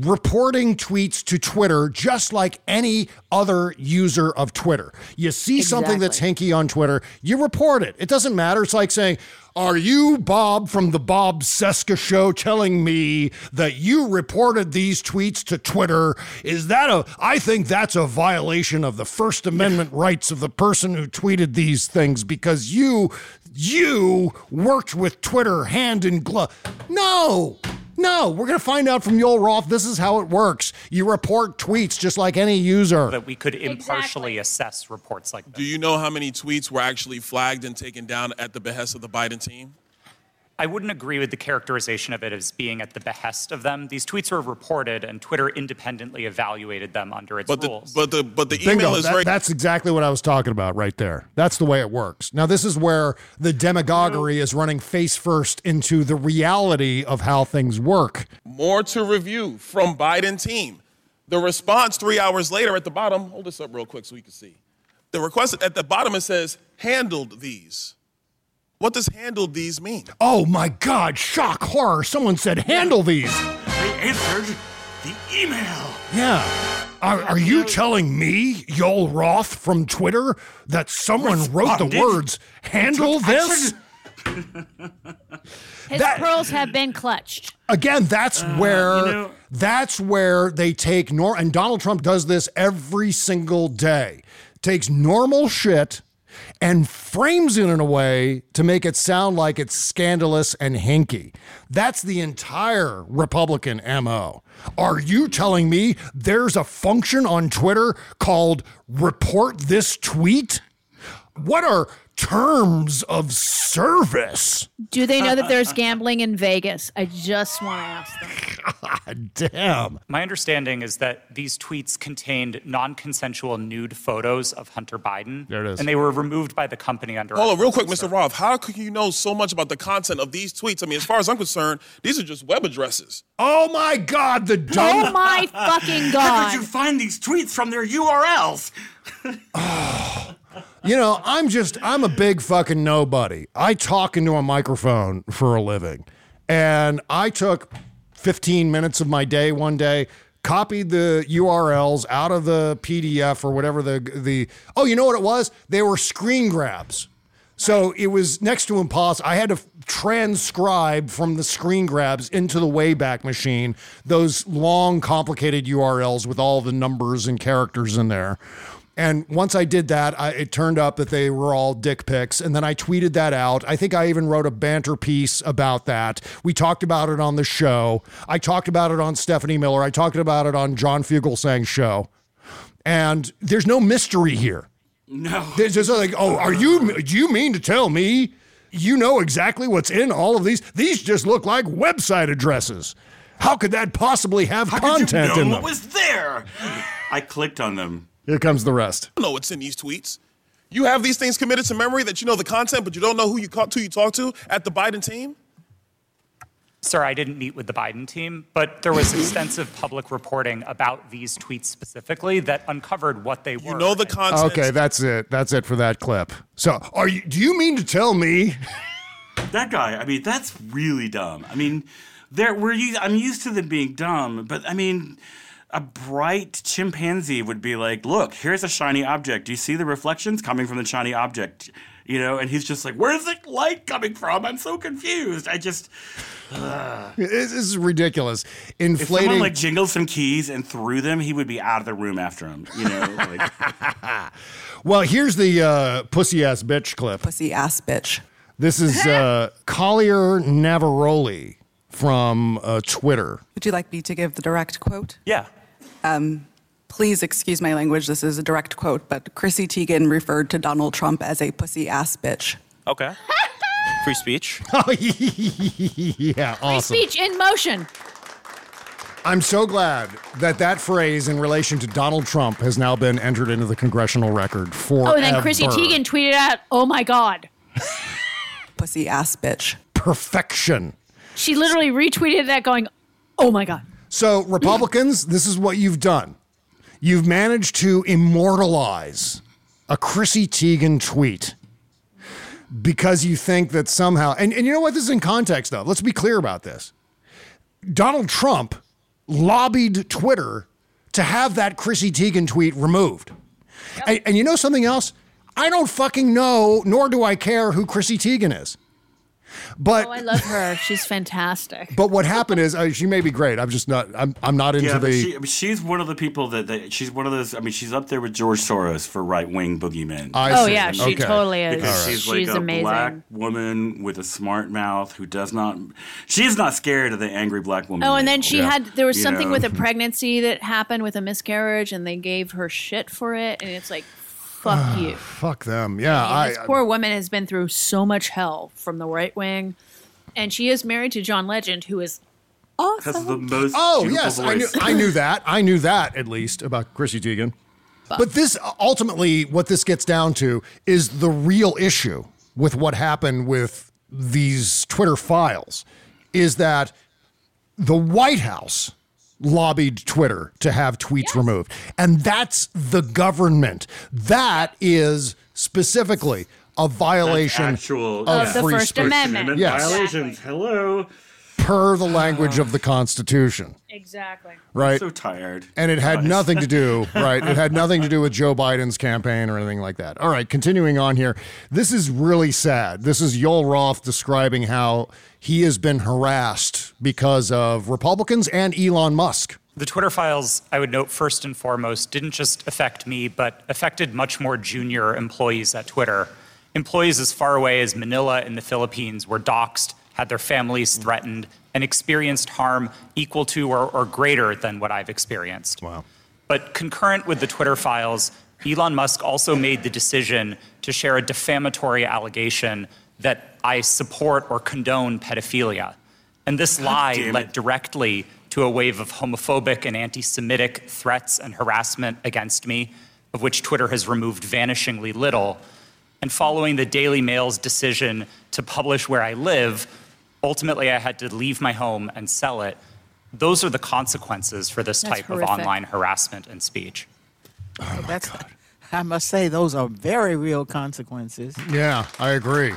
reporting tweets to Twitter just like any other user of Twitter. You see something that's hinky on Twitter, you report it. It doesn't matter. It's like saying, are you Bob from the Bob Cesca show telling me that you reported these tweets to Twitter? Is that a I think that's a violation of the First Amendment rights of the person who tweeted these things because you you worked with Twitter hand in glove. No. No, we're going to find out from Yoel Roth. This is how it works. You report tweets just like any user. that we could impartially assess reports like this. Do you know how many tweets were actually flagged and taken down at the behest of the Biden team? I wouldn't agree with the characterization of it as being at the behest of them. These tweets were reported, and Twitter independently evaluated them under its But the rules. but the but the Bingo. email is That- very that's exactly what I was talking about right there. That's the way it works. Now, this is where the demagoguery is running face first into the reality of how things work. more to review from Biden team. The response three hours later at the bottom, hold this up real quick so we can see. The request at the bottom it says handled these. What does handle these mean? Oh my God, shock, horror. Someone said, handle these. They answered the email. Yeah. Are, are you telling me, Yoel Roth from Twitter, that someone wrote the Responded words, handle this? his pearls have been clutched. Again, that's Uh, where that's where they take nor and Donald Trump does this every single day. Takes normal shit and frames it in a way to make it sound like it's scandalous and hinky. That's the entire Republican MO. Are you telling me there's a function on Twitter called report this tweet? What are terms of service? Do they know that there's gambling in Vegas? I just want to ask them. God damn. My understanding is that these tweets contained non-consensual nude photos of Hunter Biden. There it is. And they were removed by the company under. Hold on, real quick, Mr. Roth. How could you know so much about the content of these tweets? I mean, as far as I'm concerned, these are just web addresses. Oh my God, the oh dumb. Oh my fucking God. How could you find these tweets from their URLs? You know, I'm just, I'm a big fucking nobody. I talk into a microphone for a living. And I took 15 minutes of my day one day, copied the URLs out of the PDF or whatever the, the, oh, you know what it was? They were screen grabs. So it was next to impossible. I had to transcribe from the screen grabs into the Wayback Machine those long, complicated URLs with all the numbers and characters in there. And once I did that, I, it turned up that they were all dick pics. And then I tweeted that out. I think I even wrote a banter piece about that. We talked about it on the show. I talked about it on Stephanie Miller. I talked about it on John Fugelsang's show. And there's no mystery here. No. There's just like, oh, are you, do you mean to tell me you know exactly what's in all of these? These just look like website addresses. How could that possibly have How content could you know in what them? was there? I clicked on them. Here comes the rest. I don't know what's in these tweets. You have these things committed to memory that you know the content, but you don't know who you caught, who you talk to at the Biden team. Sir, I didn't meet with the Biden team, but there was extensive public reporting about these tweets specifically that uncovered what they were. You know the content. Okay, that's it. That's it for that clip. So, are you? Do you mean to tell me? That guy, I mean, that's really dumb. I mean, there we're used, I'm used to them being dumb, but I mean, a bright chimpanzee would be like, "Look, here's a shiny object. Do you see the reflections coming from the shiny object?" You know, and he's just like, "Where's the light coming from? I'm so confused." I just This is ridiculous. if someone like jingled some keys and threw them, he would be out of the room after him. You know, like well, here's the uh, pussy ass bitch clip. Pussy ass bitch. This is uh, Collier Navaroli from uh, Twitter. Would you like me to give the direct quote? Yeah. Um, please excuse my language. This is a direct quote, but Chrissy Teigen referred to Donald Trump as a pussy ass bitch. Okay. Free speech. Oh, yeah, awesome. Free speech in motion. I'm so glad that that phrase in relation to Donald Trump has now been entered into the congressional record for. Oh, and then Chrissy Teigen tweeted out, "Oh my god." Pussy ass bitch. Perfection. She literally retweeted that, going, "Oh my god." So, Republicans, this is what you've done. You've managed to immortalize a Chrissy Teigen tweet because you think that somehow, and, and you know what? This is in context, though. Let's be clear about this. Donald Trump lobbied Twitter to have that Chrissy Teigen tweet removed. And, and you know something else? I don't fucking know, nor do I care who Chrissy Teigen is. But Oh, I love her. She's fantastic. but what happened is uh, she may be great. I'm just not. I'm I'm not into yeah, the. she, I mean, she's one of the people that, that she's one of those. I mean, she's up there with George Soros for right wing boogeymen. I Oh, see. yeah, she Okay. totally is. Because All right. she's, She's like a amazing. black woman with a smart mouth who does not. She's not scared of the angry black woman. Oh, and then label. she had there was You something know? with a pregnancy that happened with a miscarriage, and they gave her shit for it, and it's like, fuck ah, you. Fuck them. Yeah, I mean, this I. poor woman has been through so much hell from the right wing, and she is married to John Legend, who is has the most. Oh beautiful yes, I knew. I knew that. I knew that at least about Chrissy Teigen. But this ultimately, what this gets down to is the real issue with what happened with these Twitter files is that the White House lobbied Twitter to have tweets removed. And that's the government. That is specifically a violation actual of, Of the free First speech. Amendment. Yes. violations. Hello. Per the uh-huh. language of the Constitution. exactly. Right. So tired. And it had Guys. nothing to do, right? It had nothing to do with Joe Biden's campaign or anything like that. All right, continuing on here. This is really sad. This is Yoel Roth describing how he has been harassed because of Republicans and Elon Musk. The Twitter files, I would note first and foremost, didn't just affect me, but affected much more junior employees at Twitter. Employees as far away as Manila in the Philippines were doxxed, had their families threatened, and experienced harm equal to or, or greater than what I've experienced. Wow. But concurrent with the Twitter files, Elon Musk also made the decision to share a defamatory allegation that I support or condone pedophilia. And this lie led directly to a wave of homophobic and anti Semitic threats and harassment against me, of which Twitter has removed vanishingly little. And following the Daily Mail's decision to publish where I live, ultimately I had to leave my home and sell it. Those are the consequences for this That's type horrific. of online harassment and speech. That's, I must say, those are very real consequences. Yeah, I agree.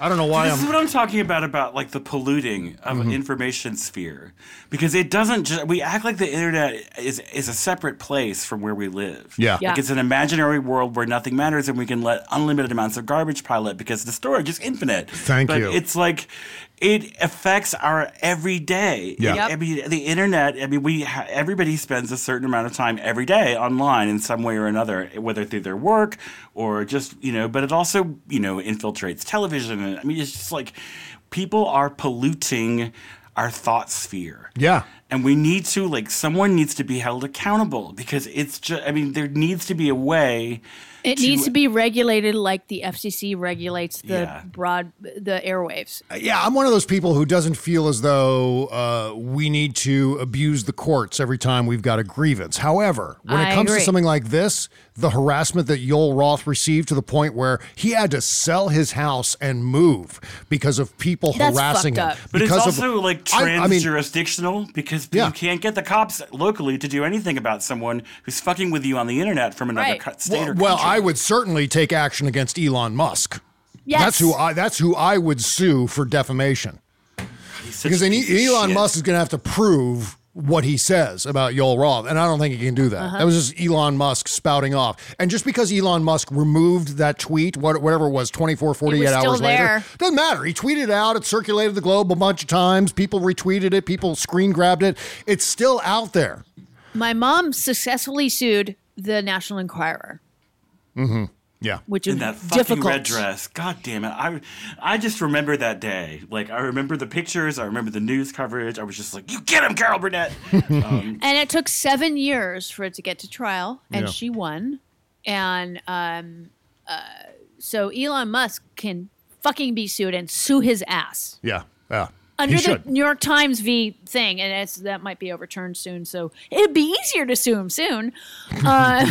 I don't know why this is I'm. what I'm talking about about like the polluting of Mm-hmm. an information sphere because it doesn't just we act like the internet is is a separate place from where we live. Yeah. Like it's an imaginary world where nothing matters and we can let unlimited amounts of garbage pile up because the storage is infinite. Thank but you. It's like it affects our everyday. Yeah. Yep. I mean, the internet. I mean, we ha- everybody spends a certain amount of time every day online in some way or another, whether through their work or just you know. But it also you know infiltrates television. And, I mean, it's just like people are polluting our thought sphere. Yeah. And we need to like someone needs to be held accountable because it's just. I mean, there needs to be a way. It needs to be regulated like the FCC regulates the Yeah. broad the airwaves. Yeah, I'm one of those people who doesn't feel as though uh, we need to abuse the courts every time we've got a grievance. However, when it comes agree. to something like this, the harassment that Yoel Roth received to the point where he had to sell his house and move because of people That's harassing fucked him. up. But it's Because of- also like I- trans I mean, jurisdictional because you can't get the cops locally to do anything about someone who's fucking with you on the internet from another Right. state well, or country. well. I would certainly take action against Elon Musk. Yes. That's who I that's who I would sue for defamation. Because then Elon Musk is going to have to prove what he says about Yoel Roth, and I don't think he can do that. Uh-huh. That was just Elon Musk spouting off. And just because Elon Musk removed that tweet, whatever it was, 24, 48 was hours later, doesn't matter. He tweeted it out, it circulated the globe a bunch of times, people retweeted it, people screen grabbed it. It's still out there. My mom successfully sued the National Enquirer, Mm-hmm. Yeah. which is in that fucking difficult. red dress. God damn it! I I just remember that day. Like I remember the pictures. I remember the news coverage. I was just like, "You get him, Carol Burnett." um, And it took seven years for it to get to trial, and Yeah. she won. And um, uh, so Elon Musk can fucking be sued and sue his ass Yeah. Yeah. Under he the. New York Times v thing, and it's that might be overturned soon. So it'd be easier to sue him soon, uh,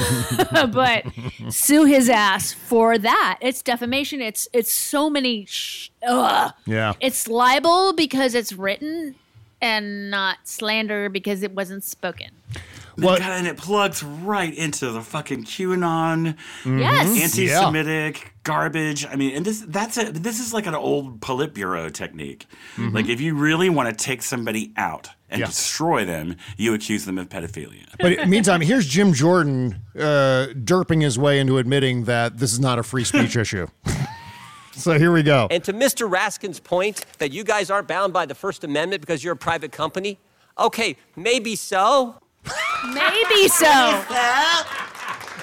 but sue his ass for that. It's defamation. It's it's so many. Sh- ugh. Yeah. It's libel because it's written, and not slander because it wasn't spoken. God, and it plugs right into the fucking QAnon, Yes. anti-Semitic garbage. I mean, and this that's a this is like an old Politburo technique. Mhm. Like if you really want to take somebody out and Yeah. destroy them, you accuse them of pedophilia. But meantime, here's Jim Jordan uh, derping his way into admitting that this is not a free speech issue. So here we go. And to Mr. Raskin's point that you guys aren't bound by the First Amendment because you're a private company, okay, maybe so. Maybe so.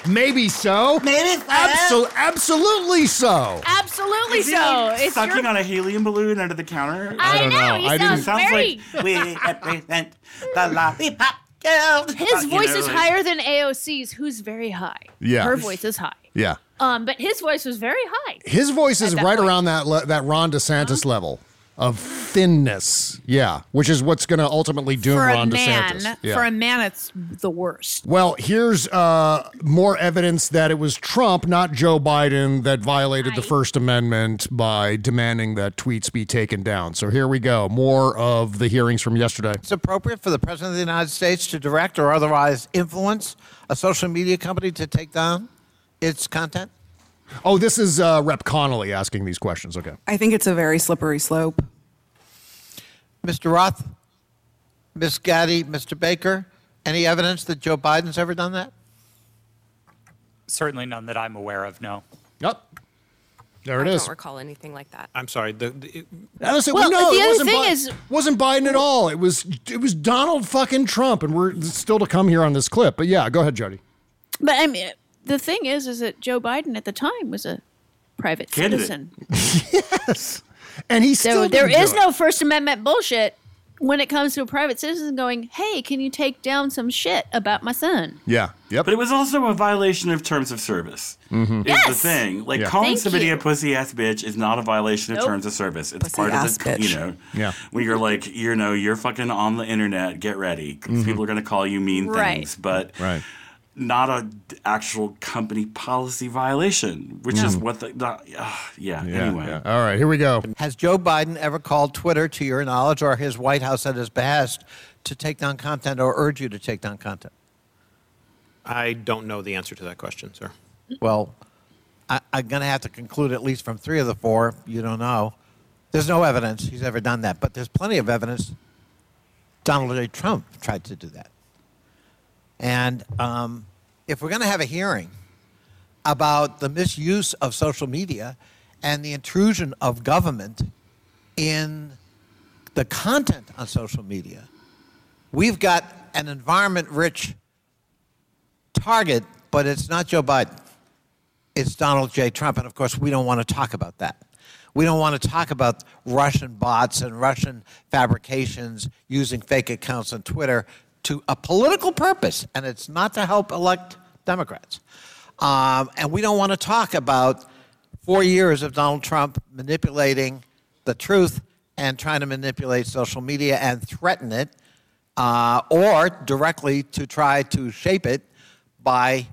Maybe so. Maybe so. Absol- absolutely so. Absolutely Is he, so. like, It's sucking your- on a helium balloon under the counter. I I don't know. know. He I sounds sounds very- like we represent the lollipop girl. His voice know, is like- higher than AOC's, who's very high. Yeah. Her voice is high. Yeah. Um, but his voice was very high. His voice is that right point. around that le- that Ron DeSantis level of thinness. Yeah, which is what's going to ultimately doom For a Ron man, DeSantis. Yeah. for a man, it's the worst. Well, here's uh, more evidence that it was Trump, not Joe Biden, that violated the First Amendment by demanding that tweets be taken down. So here we go. More of the hearings from yesterday. It's appropriate for the President of the United States to direct or otherwise influence a social media company to take down its content? Oh, this is uh, Rep. Connolly asking these questions. Okay. I think it's a very slippery slope. Mr. Roth, Ms. Gadde, Mr. Baker, any evidence that Joe Biden's ever done that? Certainly none that I'm aware of, no. Yep. There it I is. don't recall anything like that. I'm sorry. The, the, Honestly, Well, no, the it other wasn't thing Bi- is- wasn't Biden at all. It was it was Donald fucking Trump, and we're still to come here on this clip. But yeah, go ahead, Jody. But I mean, the thing is, is that Joe Biden at the time was a private Candidate. citizen. yes. And he So still there didn't do is it. no First Amendment bullshit when it comes to a private citizen going, "Hey, can you take down some shit about my son?" Yeah. Yep. But it was also a violation of terms of service. Mhm. Is Yes! the thing. Like Yeah. calling Thank somebody you. a pussy ass bitch is not a violation of terms of service. It's Pussy part of the bitch. you know. Yeah. When you're like, you know, you're fucking on the internet, get ready. 'cause Mhm. People are gonna call you mean Right. things. But Right. Not a d- actual company policy violation, which is Mm. what the, the uh, yeah, Yeah, Anyway, yeah. All right, here we go. Has Joe Biden ever called Twitter, to your knowledge, or his White House at his behest, to take down content or urge you to take down content? I don't know the answer to that question, sir. Well, I, I'm going to have to conclude at least from three of the four. You don't know. There's no evidence he's ever done that, but there's plenty of evidence Donald J. Trump tried to do that. And um, if we're going to have a hearing about the misuse of social media and the intrusion of government in the content on social media, we've got an environment rich target, but it's not Joe Biden. It's Donald J. Trump. And of course, we don't want to talk about that. We don't want to talk about Russian bots and Russian fabrications using fake accounts on Twitter to a political purpose, and it's not to help elect Democrats. Um, and we don't want to talk about four years of Donald Trump manipulating the truth and trying to manipulate social media and threaten it, uh, or directly to try to shape it by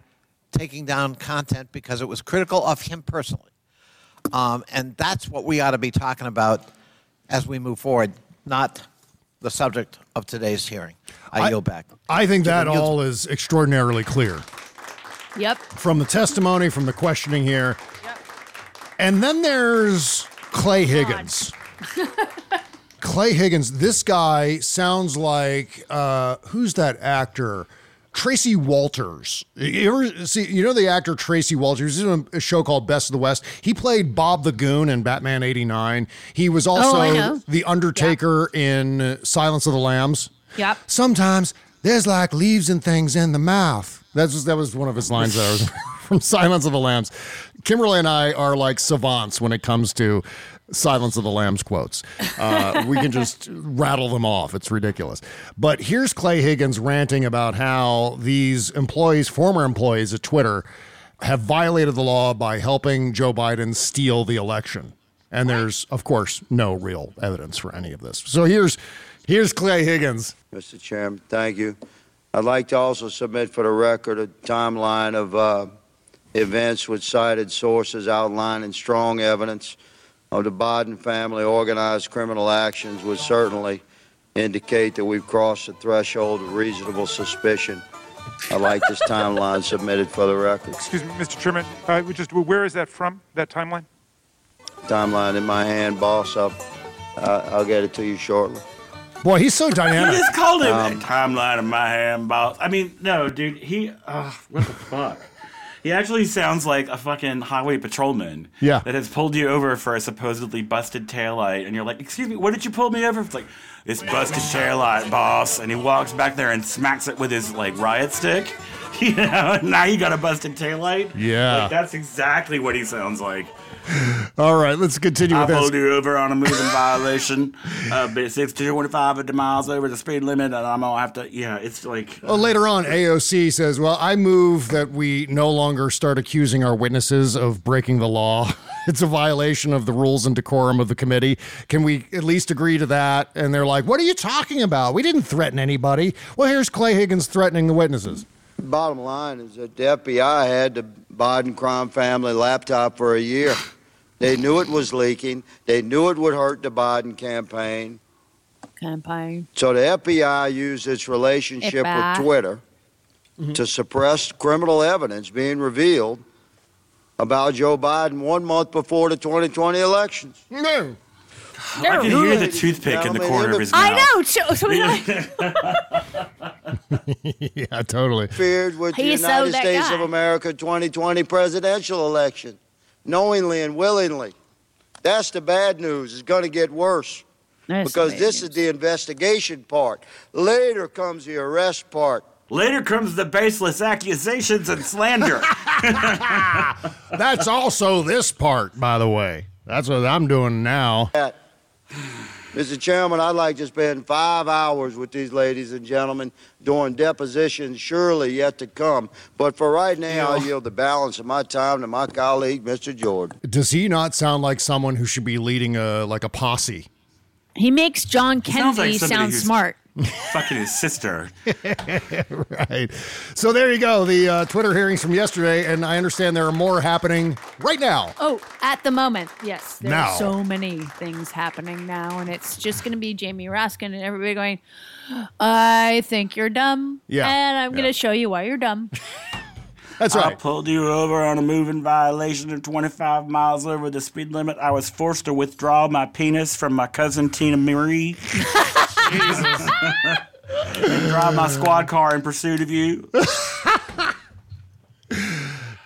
taking down content because it was critical of him personally. Um, and that's what we ought to be talking about as we move forward, not the subject of today's hearing. I, yield back. I think that Yield- all is extraordinarily clear Yep. from the testimony, from the questioning here. And then there's Clay Higgins. Clay Higgins, this guy sounds like uh, who's that actor? Tracey Walters. You ever see? You know the actor Tracey Walters. He's in a show called Best of the West. He played Bob the Goon in Batman '89. He was oh, also Oh, the Undertaker in Silence of the Lambs. Yep. Sometimes there's like leaves and things in the mouth. That was that was one of his lines that was from Silence of the Lambs. Kimberly and I are like savants when it comes to Silence of the Lambs quotes. Uh, we can just rattle them off. It's ridiculous. But here's Clay Higgins ranting about how these employees, former employees at Twitter, have violated the law by helping Joe Biden steal the election. And there's, of course, no real evidence for any of this. So here's here's Clay Higgins. Mr. Chairman, thank you. I'd like to also submit for the record a timeline of uh, events with cited sources outlining strong evidence of the Biden family organized criminal actions would certainly indicate that we've crossed the threshold of reasonable suspicion. I'd like this timeline submitted for the record. Excuse me, Mr. Chairman. Uh, just where is that from? That timeline? Timeline in my hand, boss. I'll, uh, I'll get it to you shortly. Boy, he's so You dynamic. just called him Um, timeline in my hand, boss. I mean, no, dude. He, uh, what the fuck? He actually sounds like a fucking highway patrolman. Yeah. That has pulled you over for a supposedly busted taillight, and you're like, "Excuse me, what did you pull me over?" It's like, "This busted taillight, boss." And he walks back there and smacks it with his like riot stick. You know, now you got a busted taillight. Yeah. Like, that's exactly what he sounds like. All right, let's continue I with this. pulled you over on a moving violation, uh, but 60 to 25 of the miles over the speed limit, and I'm gonna have to. Yeah, it's like. Well, later on, AOC says, Well, I move that we no longer start accusing our witnesses of breaking the law. It's a violation of the rules and decorum of the committee. Can we at least agree to that? And they're like, What are you talking about? We didn't threaten anybody. Well, here's Clay Higgins threatening the witnesses. Bottom line is that the FBI had the Biden crime family laptop for a year. They knew it was leaking. They knew it would hurt the Biden campaign. Campaign. So the FBI used its relationship FBI. with Twitter mm-hmm. to suppress criminal evidence being revealed about Joe Biden one month before the 2020 elections. No. I can hear the toothpick in the corner of his mouth. I know. So, so I- yeah, totally. interfered with the United States guy. of America 2020 presidential election, knowingly and willingly. That's the bad news. It's going to get worse That's because the this is the investigation part. Later comes the arrest part. Later comes the baseless accusations and slander. That's also this part, by the way. That's what I'm doing now. Mr. Chairman, I'd like to spend five hours with these ladies and gentlemen during depositions surely yet to come. But for right now, I yield the balance of my time to my colleague, Mr. Jordan. Does he not sound like someone who should be leading a like a posse? He makes John sounds like sound smart. Fucking his sister. right. So there you go. The uh, Twitter hearings from yesterday, and I understand there are more happening right now. Oh, at the moment, yes. There Now. are so many things happening now, and it's just going to be Jamie Raskin and everybody going, I think you're dumb. Yeah, And I'm going to show you why you're dumb. That's right. I pulled you over on a moving violation of 25 miles over the speed limit. I was forced to withdraw my penis from my cousin Tina Marie. Jesus. drive my squad car in pursuit of you.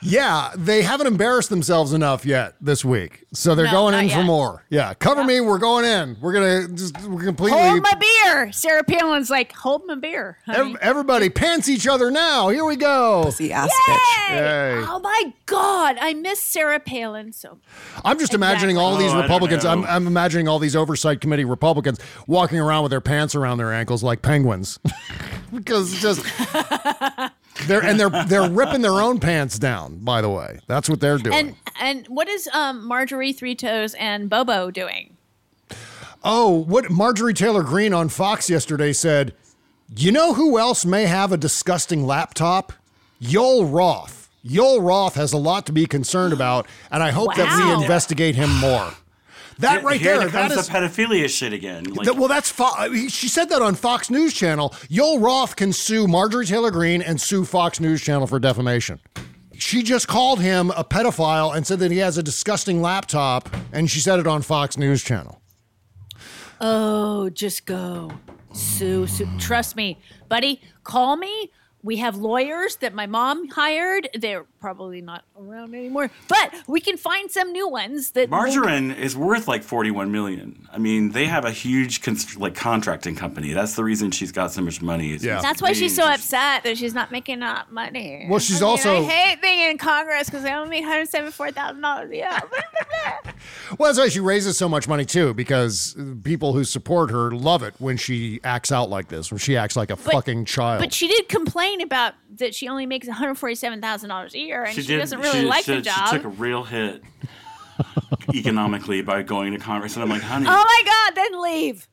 Yeah, they haven't embarrassed themselves enough yet this week, so they're No, going not in for more. Yeah, cover me. We're going in. We're gonna just we're completely. Hold my beer. Sarah Palin's like, hold my beer. honey." Everybody pants each other now. Here we go. Pussy ass Yay! Yay. Oh my God. I miss Sarah Palin so I'm just imagining all Exactly. these Oh, Republicans. I'm. I'm imagining all these oversight committee Republicans walking around with their pants around their ankles like penguins, because it's just they're and they're they're ripping their own pants down. By the way, that's what they're doing. And and what is um Marjorie Three Toes and Bobo doing? Oh, what Marjorie Taylor Greene on Fox yesterday said, you know who else may have a disgusting laptop? Yoel Roth. Yoel Roth has a lot to be concerned about, and I hope that we investigate him more. That Here- right here there, that is the pedophilia shit again. Like, That- well, that's Fo- she said that on Fox News Channel. Yoel Roth can sue Marjorie Taylor Greene and sue Fox News Channel for defamation. She just called him a pedophile and said that he has a disgusting laptop, and she said it on Fox News Channel. Oh, just go. Sue, sue. Trust me, buddy. Call me. We have lawyers that my mom hired. They're probably not around anymore, but we can find some new ones that won't- Margarine is worth like 41 million. I mean, they have a huge const- like contracting company. That's the reason she's got so much money. is That's why she's so upset that she's not making enough money. Well, she's I mean, also- I hate being in Congress because I only make one hundred seventy-four thousand dollars a year. Well, that's why she raises so much money too, because people who support her love it when she acts out like this, when she acts like a fucking child. But she did complain about that she only makes one hundred forty-seven thousand dollars a year, and she, did- doesn't really she- like she- the job. She took a real hit economically by going to Congress, and I'm like, honey, oh my God! Then leave.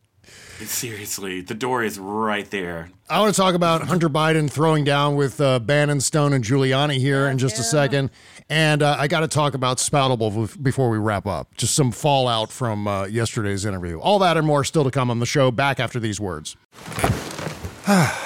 seriously, the door is right there. I want to talk about Hunter Biden throwing down with uh, Bannon, Stone, and Giuliani here in just a second. And uh, I got to talk about Spoutable before we wrap up. Just some fallout from uh, yesterday's interview. All that and more still to come on the show. Back after these words.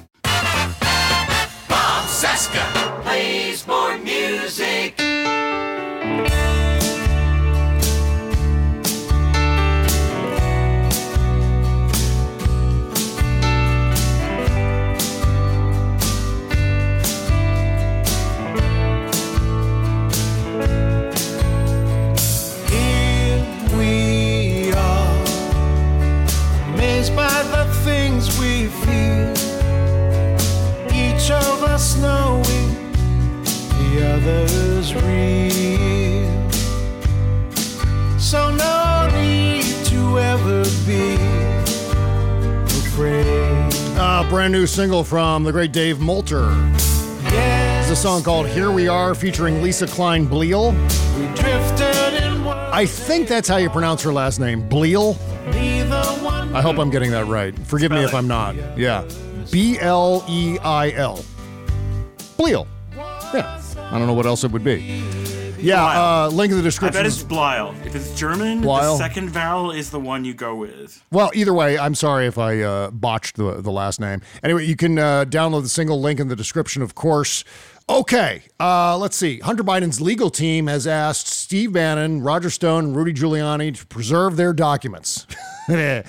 Real. So no need to ever be afraid. Uh, brand new single from the great Dave Molter. Yeah. This a song called Here We Are featuring Lisa Klein Bleal. We drifted in I think that's how you pronounce her last name, Bleal. I hope I'm getting that right. Forgive me if I'm not. Yeah. B L E I L. Bleal. Yeah. I don't know what else it would be. Yeah, uh, link in the I description. bet it's Blyle. If it's German, Blyle? the second vowel is the one you go with. Well, either way, I'm sorry if I uh, botched the, the last name. Anyway, you can uh, download the single link in the description, of course. Okay, uh, let's see. Hunter Biden's legal team has asked Steve Bannon, Roger Stone, and Rudy Giuliani to preserve their documents. the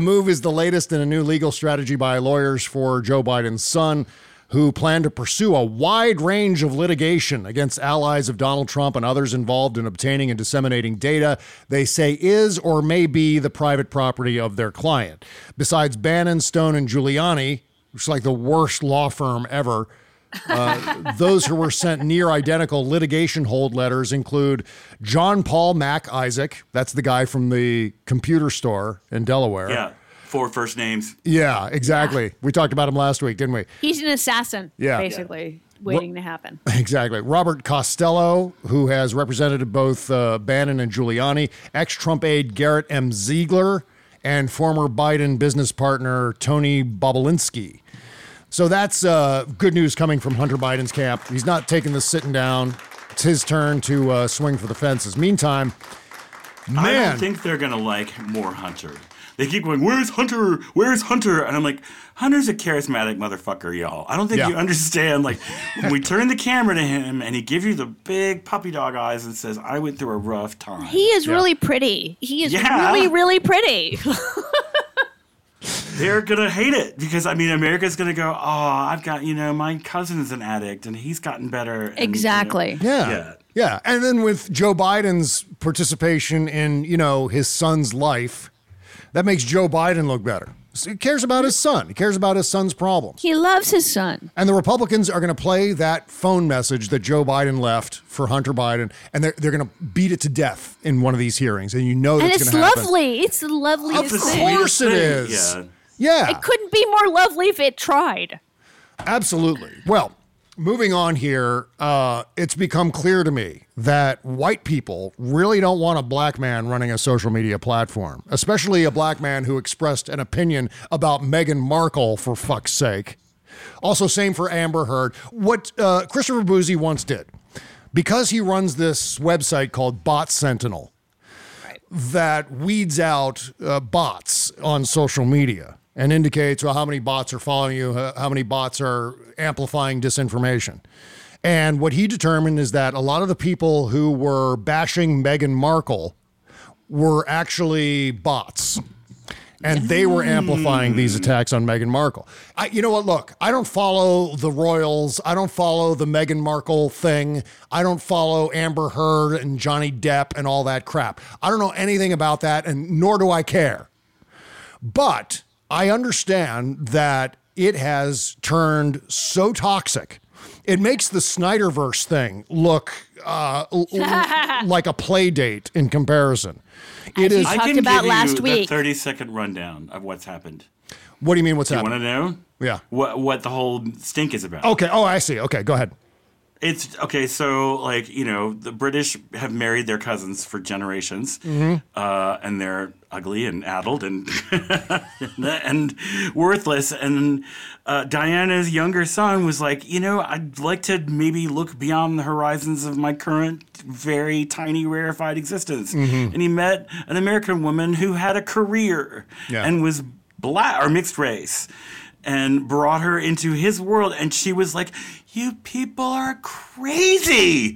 move is the latest in a new legal strategy by lawyers for Joe Biden's son, who plan to pursue a wide range of litigation against allies of Donald Trump and others involved in obtaining and disseminating data they say is or may be the private property of their client. Besides Bannon, Stone, and Giuliani, which is like the worst law firm ever. Uh, those who were sent near identical litigation hold letters include John Paul Mac Isaac. That's the guy from the computer store in Delaware. Yeah, four first names. Yeah, exactly. We talked about him last week, didn't we? He's an assassin, Yeah. basically, waiting to happen. Exactly. Robert Costello, who has represented both uh, Bannon and Giuliani, ex Trump aide Garrett M. Ziegler, and former Biden business partner Tony Bobulinski. So that's uh, good news coming from Hunter Biden's camp. He's not taking this sitting down. It's his turn to uh, swing for the fences. Meantime, I man, don't think they're gonna like more Hunter. They keep going, "Where's Hunter? Where's Hunter?" And I'm like, "Hunter's a charismatic motherfucker, y'all. I don't think Yeah. you understand. Like, when we turn the camera to him and he gives you the big puppy dog eyes and says, "I went through a rough time." He is really pretty. He is Yeah. really, really pretty. they're gonna hate it because I mean, America's gonna go, "Oh, I've got you know, my cousin's an addict and he's gotten better." And, you know, Exactly. Yeah. Yeah. Yeah. And then with Joe Biden's participation in, you know, his son's life, that makes Joe Biden look better. So he cares about his son. He cares about his son's problems. he loves his son. And the Republicans are going to play that phone message that Joe Biden left for Hunter Biden, and they're, they're going to beat it to death in one of these hearings. And you know and that's it's going to happen. lovely. It's the loveliest Of thing. course it is. Yeah. It couldn't be more lovely if it tried. Absolutely. Well, moving on here, uh, it's become clear to me that white people really don't want a black man running a social media platform, especially a black man who expressed an opinion about Meghan Markle, for fuck's sake. Also, same for Amber Heard. What uh, Christopher Bouzy once did, because he runs this website called Bot Sentinel that weeds out uh, bots on social media and indicates well, how many bots are following you, uh, how many bots are amplifying disinformation. And what he determined is that a lot of the people who were bashing Meghan Markle were actually bots. And they were amplifying these attacks on Meghan Markle. I, you know what? Look, I don't follow the royals. I don't follow the Meghan Markle thing. I don't follow Amber Heard and Johnny Depp and all that crap. I don't know anything about that, and nor do I care. But I understand that it has turned so toxic. It makes the Snyderverse thing look uh, l- l- like a play date in comparison. It is. I can give you the 30 second rundown of what's happened. What do you mean? What's Do you want to know? Yeah. What what the whole stink is about? Okay. Oh, I see. Okay, go ahead. It's okay. So, like you know, the British have married their cousins for generations, Mhm. uh, and they're ugly and addled and and worthless. And uh, Diana's younger son was like, you know, I'd like to maybe look beyond the horizons of my current very tiny rarefied existence. Mhm. And he met an American woman who had a career Yeah. and was black or mixed race and brought her into his world and she was like you people are crazy.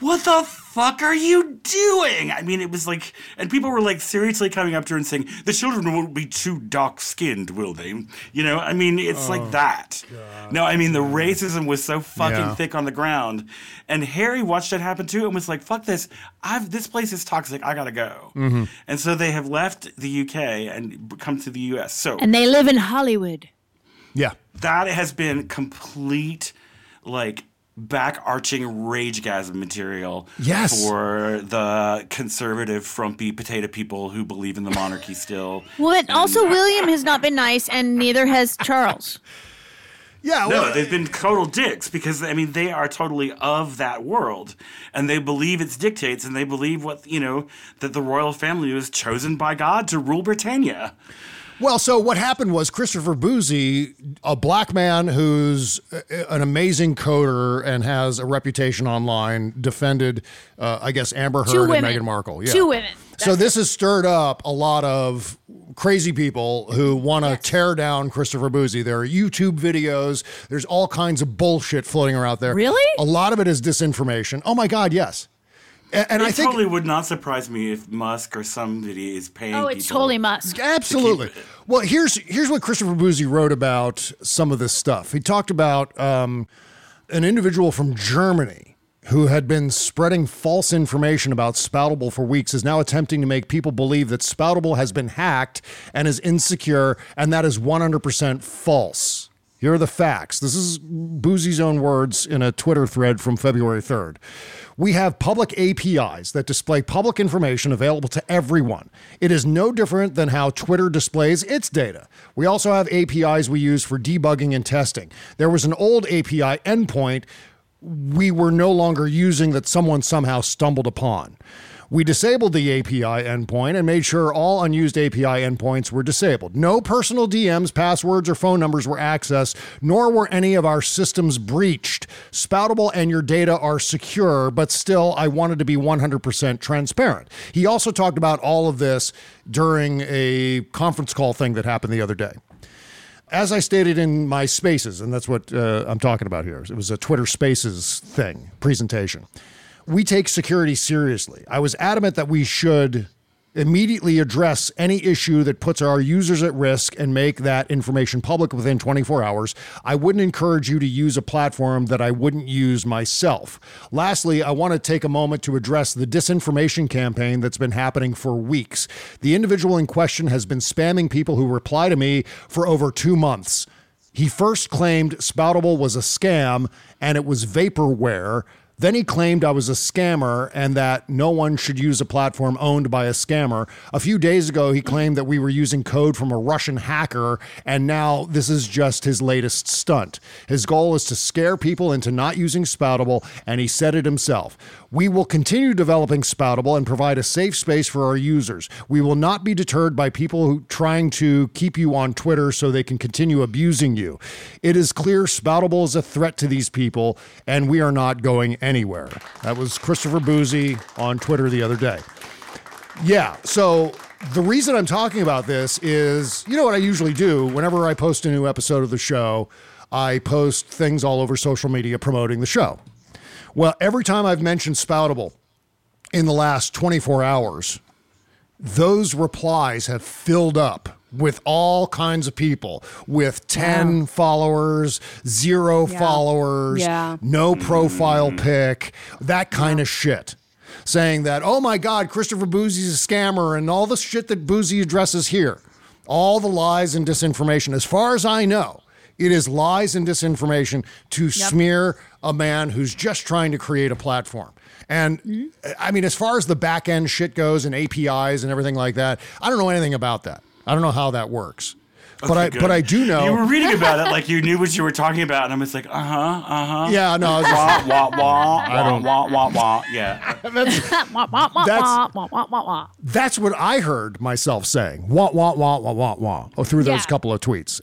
What the fuck are you doing? I mean it was like and people were like seriously coming up to her and saying the children won't be too dark skinned will they? You know i mean it's Oh, like that no i mean the racism was so fucking Yeah. thick on the ground. And harry watched it happen too and was like fuck this. I've this place is toxic. I gotta go. Mhm. and so they have left the uk and come to the us so And they live in Hollywood. Yeah. that has been complete like back arching ragegasm material Yes. for the conservative frumpy potato people who believe in the monarchy still Well, but also William has not been nice, and neither has Charles. Yeah, no, they've been total dicks because I mean they are totally of that world, and they believe its dictates, and they believe what you know that the royal family was chosen by God to rule Britannia. Well, so what happened was Christopher Bouzy, a black man who's uh, an amazing coder and has a reputation online, defended, uh, I guess, Amber Heard and. Meghan Markle. Yeah. Two women. So this has stirred up a lot of crazy people who want to tear down Christopher Bouzy. There are YouTube videos. There's all kinds of bullshit floating around there. Really? A lot of it is disinformation. Oh my God, yes. A- And, it I think totally would not surprise me if Musk or somebody is paying. Oh, it's people totally Musk. Absolutely. Well, here's here's what Christopher Bouzy wrote about some of this stuff. He talked about um, an individual from Germany who had been spreading false information about Spoutable for weeks is now attempting to make people believe that Spoutable has been hacked and is insecure, and that is 100% false. Here are the facts. This is Bouzy's own words in a Twitter thread from February 3rd. We have public APIs that display public information available to everyone. It is no different than how Twitter displays its data. We also have APIs we use for debugging and testing. There was an old API endpoint we were no longer using that someone somehow stumbled upon. We disabled the API endpoint and made sure all unused API endpoints were disabled. No personal DMs, passwords, or phone numbers were accessed, nor were any of our systems breached. Spoutable and your data are secure, but still, I wanted to be 100% transparent. He also talked about all of this during a conference call thing that happened the other day as I stated in my spaces, and that's what uh, I'm talking about here, it was a Twitter Spaces thing, presentation. We take security seriously. I was adamant that we should immediately address any issue that puts our users at risk and make that information public within 24 hours. I wouldn't encourage you to use a platform that I wouldn't use myself. Lastly, I want to take a moment to address the disinformation campaign that's been happening for weeks. The individual in question has been spamming people who reply to me for over two months. He first claimed Spoutable was a scam and it was vaporware. Then he claimed I was a scammer and that no one should use a platform owned by a scammer. A few days ago, he claimed that we were using code from a Russian hacker, and now this is just his latest stunt. His goal is to scare people into not using Spoutable, and he said it himself. We will continue developing Spoutable and provide a safe space for our users. We will not be deterred by people who trying to keep you on Twitter so they can continue abusing you. It is clear Spoutable is a threat to these people, and we are not going anywhere. That was Christopher Bouzy on Twitter the other day. Yeah, so the reason I'm talking about this is you know what I usually do whenever I post a new episode of the show, I post things all over social media promoting the show. Well, every time I've mentioned Spoutable in the last 24 hours, those replies have filled up with all kinds of people with 10 followers, zero Yeah. followers, Yeah. no profile pic, that kind of shit. Saying that, oh my God, Christopher Bouzy's a scammer and all the shit that Bouzy addresses here, all the lies and disinformation. As far as I know, it is lies and disinformation to smear a man who's just trying to create a platform. And I mean, as far as the back end shit goes and APIs and everything like that, I don't know anything about that. I don't know how that works. but I Okay, but. I do know You were reading about it like you knew what you were talking about, and I'm just like, uh huh, uh huh. Yeah, no, I was wah, just- wah, wah, I don't- wah, wah, wah, wah. Yeah. Wah, wah, wah, That's- wah, wah, wah, wah, wah. That's what I heard myself saying. Wah, wah, wah, wah, wah, wah, oh, through those Yeah. couple of tweets.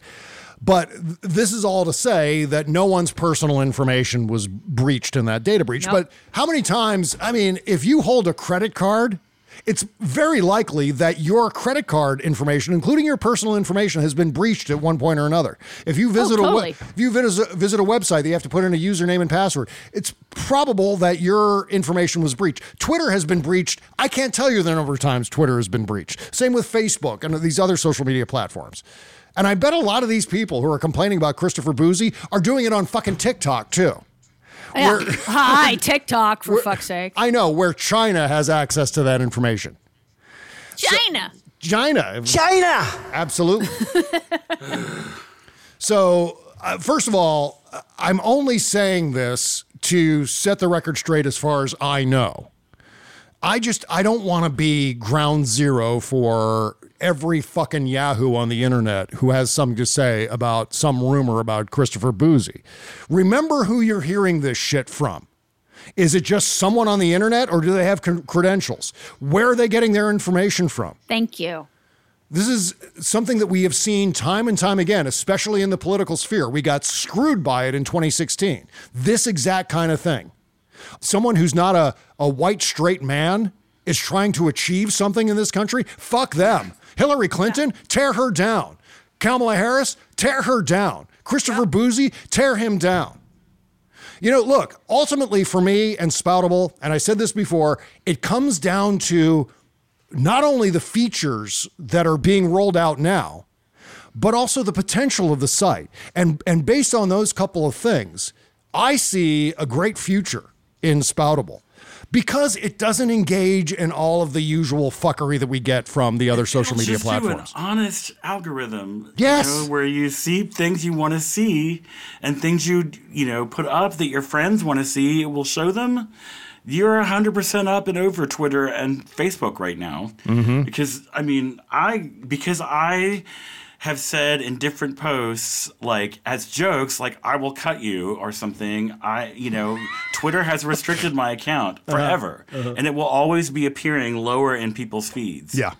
But th- this is all to say that no one's personal information was breached in that data breach. Nope. But how many times, I mean, if you hold a credit card, it's very likely that your credit card information, including your personal information, has been breached at one point or another. If you oh, visit a totally. we- if you visit, visit a website that you have to put in a username and password, it's probable that your information was breached. Twitter has been breached. I can't tell you the number of times Twitter has been breached. Same with Facebook and these other social media platforms. And I bet a lot of these people who are complaining about Christopher Bouzy are doing it on fucking TikTok too. Yeah. Where- Hi, TikTok, for fuck's sake. I know where China has access to that information. China. China. China. Absolutely. so, uh, first of all, I'm only saying this to set the record straight as far as I know. I just I don't want to be ground zero for every fucking Yahoo on the internet who has something to say about some rumor about Christopher Bouzy. Remember who you're hearing this shit from. Is it just someone on the internet or do they have credentials? Where are they getting their information from? Thank you. This is something that we have seen time and time again, especially in the political sphere. We got screwed by it in 2016. This exact kind of thing. Someone who's not a, a white straight man is trying to achieve something in this country. Fuck them. Hillary Clinton, tear her down. Kamala Harris, tear her down. Christopher Bouzy, tear him down. You know, look, ultimately for me and Spoutable, and I said this before, it comes down to not only the features that are being rolled out now, but also the potential of the site. And and based on those couple of things, I see a great future in Spoutable because it doesn't engage in all of the usual fuckery that we get from the other social media just platforms. Do an honest algorithm. Yes. You know, where you see things you want to see and things you you know put up that your friends want to see. It will show them. You're 100% up and over Twitter and Facebook right now. Mhm. Because, I mean, I, because I have said in different posts, like as jokes, like I will cut you or something. I, you know, Twitter has restricted my account Uh-huh. forever. Uh-huh. And it will always be appearing lower in people's feeds. Yeah.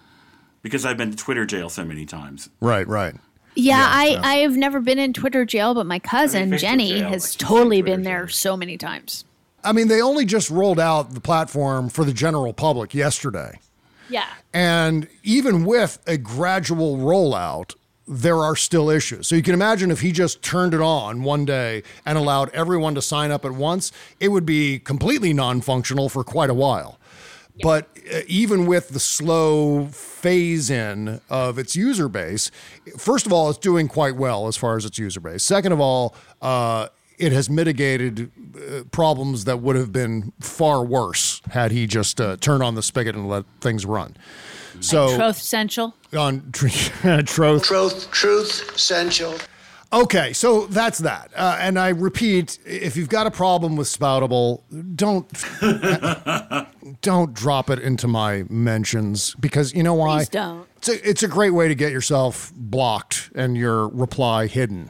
Because I've been to Twitter jail so many times. Right, right. Yeah, I, yeah. I have never been in Twitter jail, but my cousin Facebook Jenny jail, has totally been there so many times. I mean, they only just rolled out the platform for the general public yesterday. Yeah. And even with a gradual rollout, there are still issues. So you can imagine if he just turned it on one day and allowed everyone to sign up at once, it would be completely non functional for quite a while. But uh, even with the slow phase in of its user base, first of all, it's doing quite well as far as its user base. Second of all, uh, it has mitigated uh, problems that would have been far worse had he just uh, turned on the spigot and let things run. So Troth Central. on tr- Troth. Truth, truth, essential. Okay, so that's that. Uh, and I repeat, if you've got a problem with Spoutable, don't don't drop it into my mentions because you know why? Please don't. It's a, it's a great way to get yourself blocked and your reply hidden.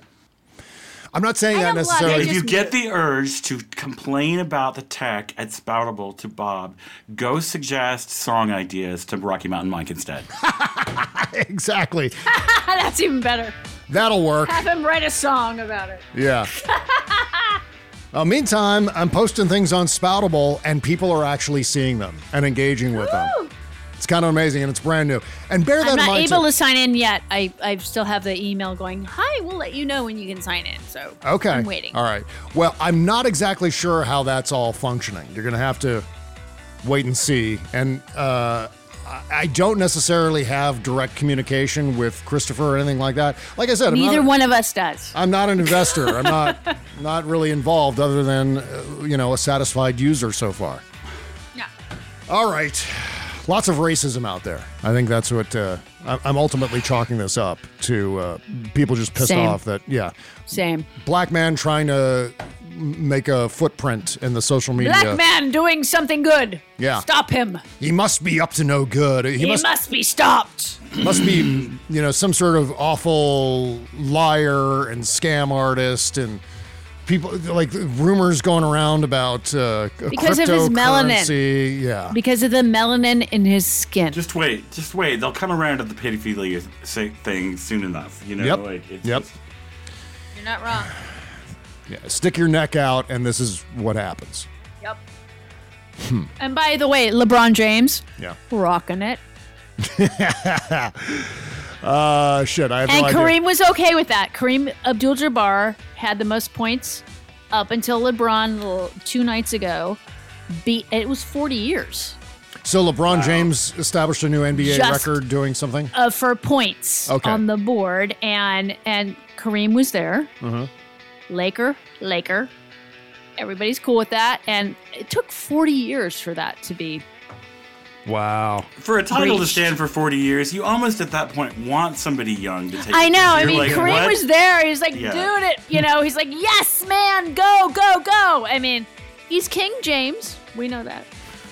I'm not saying that necessarily. If you get the urge to complain about the tech at Spoutable to Bob, go suggest song ideas to Rocky Mountain Mike instead. exactly. That's even better. That'll work. Have him write a song about it. Yeah. Uh, meantime, I'm posting things on Spoutable, and people are actually seeing them and engaging with them. It's kind of amazing, and it's brand new. And bear that I'm in not able too. to sign in yet. I, I still have the email going, hi, we'll let you know when you can sign in. So Okay. I'm waiting. All right. Well, I'm not exactly sure how that's all functioning. You're going to have to wait and see. And uh, I- don't necessarily have direct communication with Christopher or anything like that. Like I said, I'm Neither not, one of us does. I'm not an investor. I'm not not really involved, other than uh, you know a satisfied user so far. Yeah. All right. Lots of racism out there. I think that's what uh, I'm ultimately chalking this up to. Uh, people just pissed Same. off that yeah, Same. black man trying to make a footprint in the social media. Black man doing something good. Yeah. Stop him. He must be up to no good. He, He, must must, be stopped. must be you know some sort of awful liar and scam artist and people like rumors going around about uh, Because of his melanin. Yeah. Because of the melanin in his skin. Just wait, just wait. They'll come around to the pedophilia say- thing soon enough. You know, Yep. like it's Yep. just- You're not wrong. Yeah. Stick your neck out, and this is what happens. Yep. Hmm. And by the way, LeBron James, Yeah. rocking it. Uh, shit. I have And no idea. Kareem was okay with that. Kareem Abdul Jabbar had the most points up until LeBron two nights ago. Beat it was 40 years So LeBron James established a new NBA Just- record doing something. uh, for points Okay. on the board, and and Kareem was there. Uh-huh. Laker, Laker. Everybody's cool with that, and it took 40 years for that to be. Wow. For a title to stand for 40 years, you almost at that point want somebody young to take I it. know. I mean, like, Kareem what? was there. He's like Yeah. doing it. You know, he's like, yes, man, go, go, go. I mean, he's King James. We know that.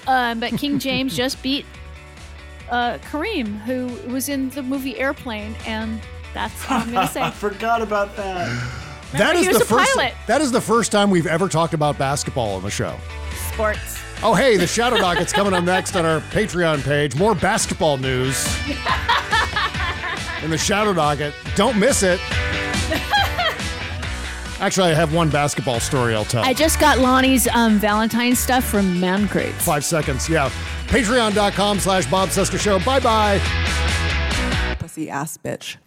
Um, but King James just beat uh, Kareem, who was in the movie Airplane, and that's all I'm gonna say. I forgot about that. That he the first. pilot. That is the first time we've ever talked about basketball on the show. Sports. Oh, hey, the Shadow Docket's coming up next on our Patreon page. More basketball news in the Shadow Docket. Don't miss it. Actually, I have one basketball story I'll tell. I just got Lonnie's um, Valentine stuff from Man Crates. Five seconds, yeah. Patreon.com slash Bob Cesca Show. Bye bye. Pussy ass bitch.